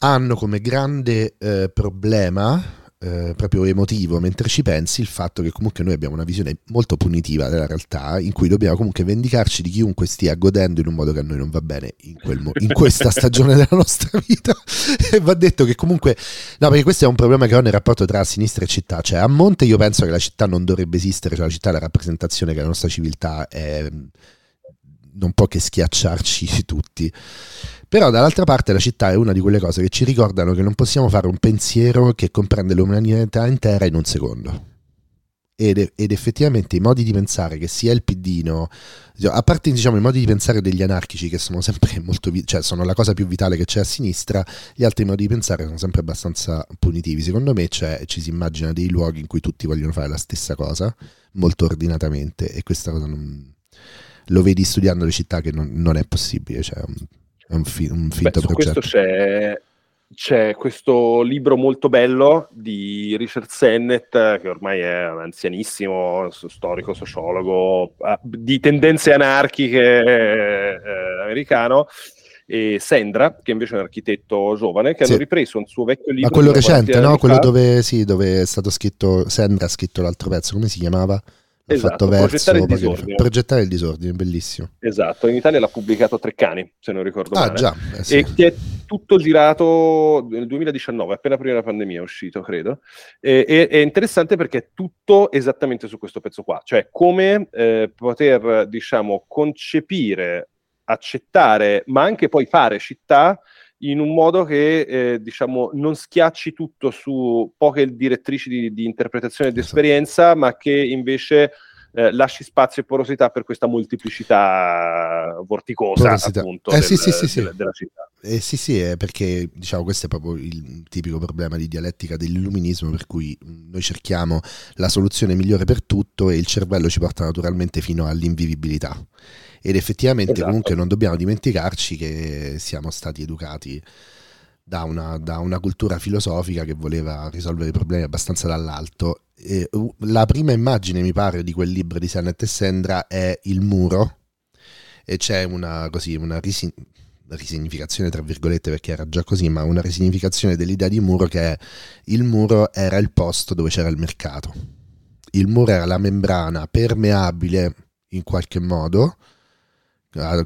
hanno come grande eh, problema eh, proprio emotivo mentre ci pensi il fatto che comunque noi abbiamo una visione molto punitiva della realtà in cui dobbiamo comunque vendicarci di chiunque stia godendo in un modo che a noi non va bene in, mo- in questa (laughs) stagione della nostra vita. E va detto che comunque no perché questo è un problema che ho nel rapporto tra sinistra e città. Cioè a monte io penso che la città non dovrebbe esistere cioè la città è la rappresentazione che la nostra civiltà è non può che schiacciarci (laughs) tutti però dall'altra parte la città è una di quelle cose che ci ricordano che non possiamo fare un pensiero che comprende l'umanità intera in un secondo. Ed, ed, effettivamente i modi di pensare che sia il piddino, a parte diciamo, i modi di pensare degli anarchici che sono sempre (laughs) molto, cioè sono la cosa più vitale che c'è a sinistra, gli altri modi di pensare sono sempre abbastanza punitivi. Secondo me cioè, ci si immagina dei luoghi in cui tutti vogliono fare la stessa cosa, molto ordinatamente, e questa cosa non, lo vedi studiando le città che non, non è possibile. Cioè, è un, fi- un finto Beh, progetto. questo c'è, c'è, questo libro molto bello di Richard Sennett, che ormai è anzianissimo, storico, sociologo, di tendenze anarchiche eh, americano, e Sendra, che invece è un architetto giovane, che sì. hanno ripreso un suo vecchio libro. Ma quello recente, no? Quello dove, sì, dove è stato scritto, Sendra ha scritto l'altro pezzo, come si chiamava? Esatto, fatto verso, progettare il disordine. Progettare il disordine, bellissimo. Esatto, in Italia l'ha pubblicato Treccani, se non ricordo ah, male. Già, eh, sì. E che è tutto girato nel 2019, appena prima della pandemia è uscito, credo. E, e, è interessante perché è tutto esattamente su questo pezzo qua, cioè come eh, poter, diciamo, concepire, accettare, ma anche poi fare città in un modo che eh, diciamo non schiacci tutto su poche direttrici di, di interpretazione e di esatto. esperienza, ma che invece eh, lasci spazio e porosità per questa moltiplicità vorticosa porosità. appunto eh, del, sì, sì, sì, della, della, città. Eh, sì, sì, è perché diciamo questo è proprio il tipico problema di dialettica dell'illuminismo per cui noi cerchiamo la soluzione migliore per tutto e il cervello ci porta naturalmente fino all'invivibilità ed effettivamente esatto. comunque non dobbiamo dimenticarci che siamo stati educati da una, da una, cultura filosofica che voleva risolvere i problemi abbastanza dall'alto. E la prima immagine, mi pare, di quel libro di Sennett e Sendra è il muro e c'è una, così, una risi- risignificazione, tra virgolette, perché era già così, ma una risignificazione dell'idea di muro che è il muro era il posto dove c'era il mercato. Il muro era la membrana permeabile in qualche modo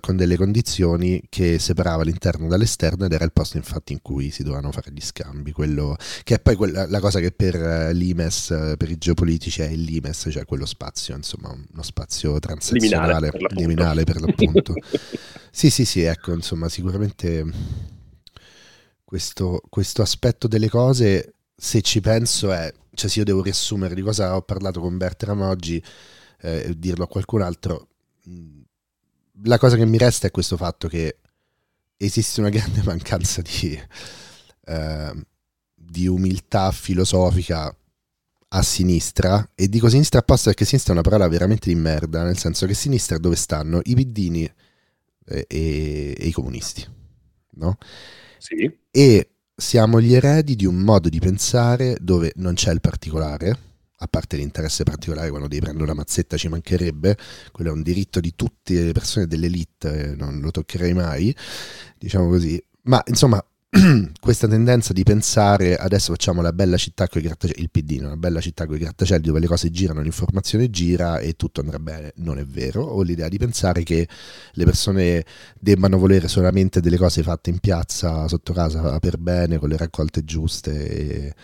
con delle condizioni che separava l'interno dall'esterno ed era il posto infatti in cui si dovevano fare gli scambi, quello, che è poi quella, la cosa che per eh, l'IMES, eh, per i geopolitici è l'IMES, cioè quello spazio, insomma uno spazio transazionale, liminale per l'appunto. (laughs) Sì, sì, sì, ecco, insomma sicuramente questo, questo aspetto delle cose, se ci penso è, cioè se io devo riassumere di cosa ho parlato con Bertram oggi eh, e dirlo a qualcun altro la cosa che mi resta è questo fatto che esiste una grande (laughs) mancanza di, eh, di umiltà filosofica a sinistra e dico sinistra apposta perché sinistra è una parola veramente di merda nel senso che sinistra è dove stanno i piddini e, e, e i comunisti no? Sì. e siamo gli eredi di un modo di pensare dove non c'è il particolare a parte l'interesse particolare quando devi prendere una mazzetta ci mancherebbe, quello è un diritto di tutte le persone dell'elite, non lo toccherei mai, diciamo così, ma insomma (clears throat) questa tendenza di pensare adesso facciamo la bella città con i grattacieli, il PD, una bella città con i grattacieli dove le cose girano, l'informazione gira e tutto andrà bene, non è vero, o l'idea di pensare che le persone debbano volere solamente delle cose fatte in piazza, sotto casa, per bene, con le raccolte giuste. E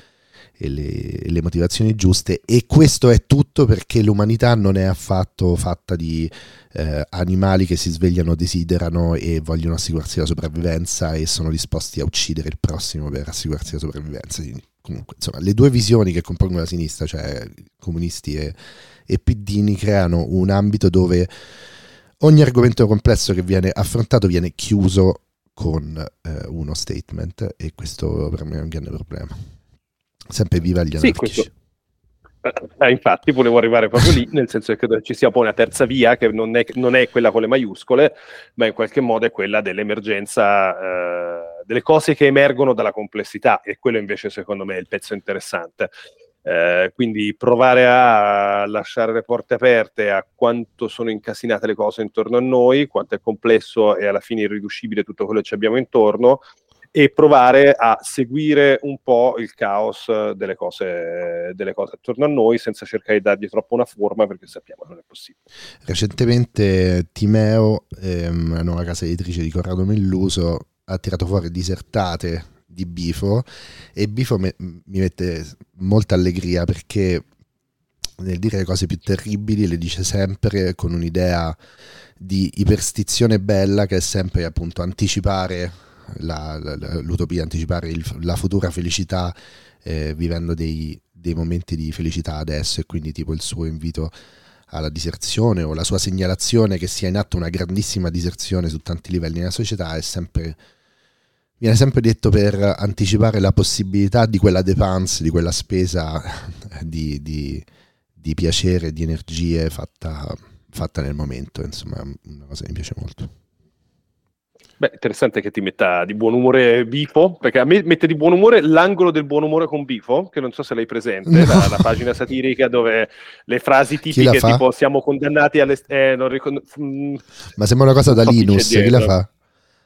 e le, le, motivazioni giuste e questo è tutto perché l'umanità non è affatto fatta di eh, animali che si svegliano, desiderano e vogliono assicurarsi la sopravvivenza e sono disposti a uccidere il prossimo per assicurarsi la sopravvivenza. Quindi, comunque, insomma, le due visioni che compongono la sinistra, cioè comunisti e, e piddini, creano un ambito dove ogni argomento complesso che viene affrontato viene chiuso con eh, uno statement e questo per me è un grande problema. Sempre viva gli anarchici. Sì, eh, infatti volevo arrivare proprio lì, nel senso che ci sia poi una terza via che non è, non è, quella con le maiuscole, ma in qualche modo è quella dell'emergenza, eh, delle cose che emergono dalla complessità e quello invece secondo me è il pezzo interessante. Eh, quindi provare a lasciare le porte aperte a quanto sono incasinate le cose intorno a noi, quanto è complesso e alla fine irriducibile tutto quello che ci abbiamo intorno, e provare a seguire un po' il caos delle cose, delle cose attorno a noi senza cercare di dargli troppo una forma perché sappiamo che non è possibile. Recentemente Timeo, ehm, la nuova casa editrice di Corrado Melluso, ha tirato fuori disertate di Bifo e Bifo me, mi mette molta allegria perché nel dire le cose più terribili le dice sempre con un'idea di iperstizione bella che è sempre appunto anticipare la, la, l'utopia, anticipare il, la futura felicità eh, vivendo dei, dei, momenti di felicità adesso e quindi tipo il suo invito alla diserzione o la sua segnalazione che sia in atto una grandissima diserzione su tanti livelli nella società è sempre viene sempre detto per anticipare la possibilità di quella dépense, di quella spesa (laughs) di, di, di piacere, di energie fatta, fatta nel momento, insomma è una cosa che mi piace molto. Beh, interessante che ti metta di buon umore Bifo, perché a me mette di buon umore l'angolo del buon umore con Bifo, che non so se l'hai presente, no. la, la, (laughs) pagina satirica dove le frasi tipiche tipo siamo condannati alle... Eh, ricon... Mm, Ma sembra una cosa da Linus, chi la fa?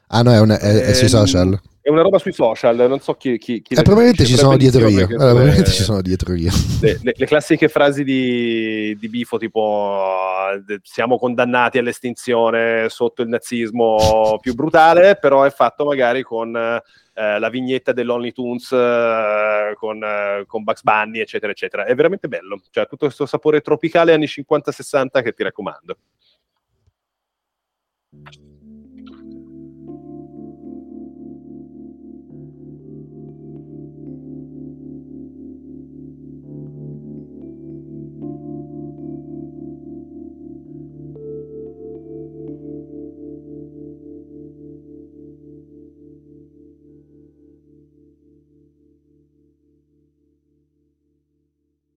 Ah no, è, una, è, è sui ehm, social. È una roba sui social, non so chi... chi, chi eh, probabilmente ci sono dietro io. Allora, probabilmente ci sono dietro io. Le, le, le classiche frasi di, di, Bifo tipo siamo condannati all'estinzione sotto il nazismo più brutale, però è fatto magari con... Eh, la vignetta dell'Only Tunes eh, con, eh, con, Bugs Bunny, eccetera, eccetera. È veramente bello. Cioè, tutto questo sapore tropicale anni 50-60 che ti raccomando.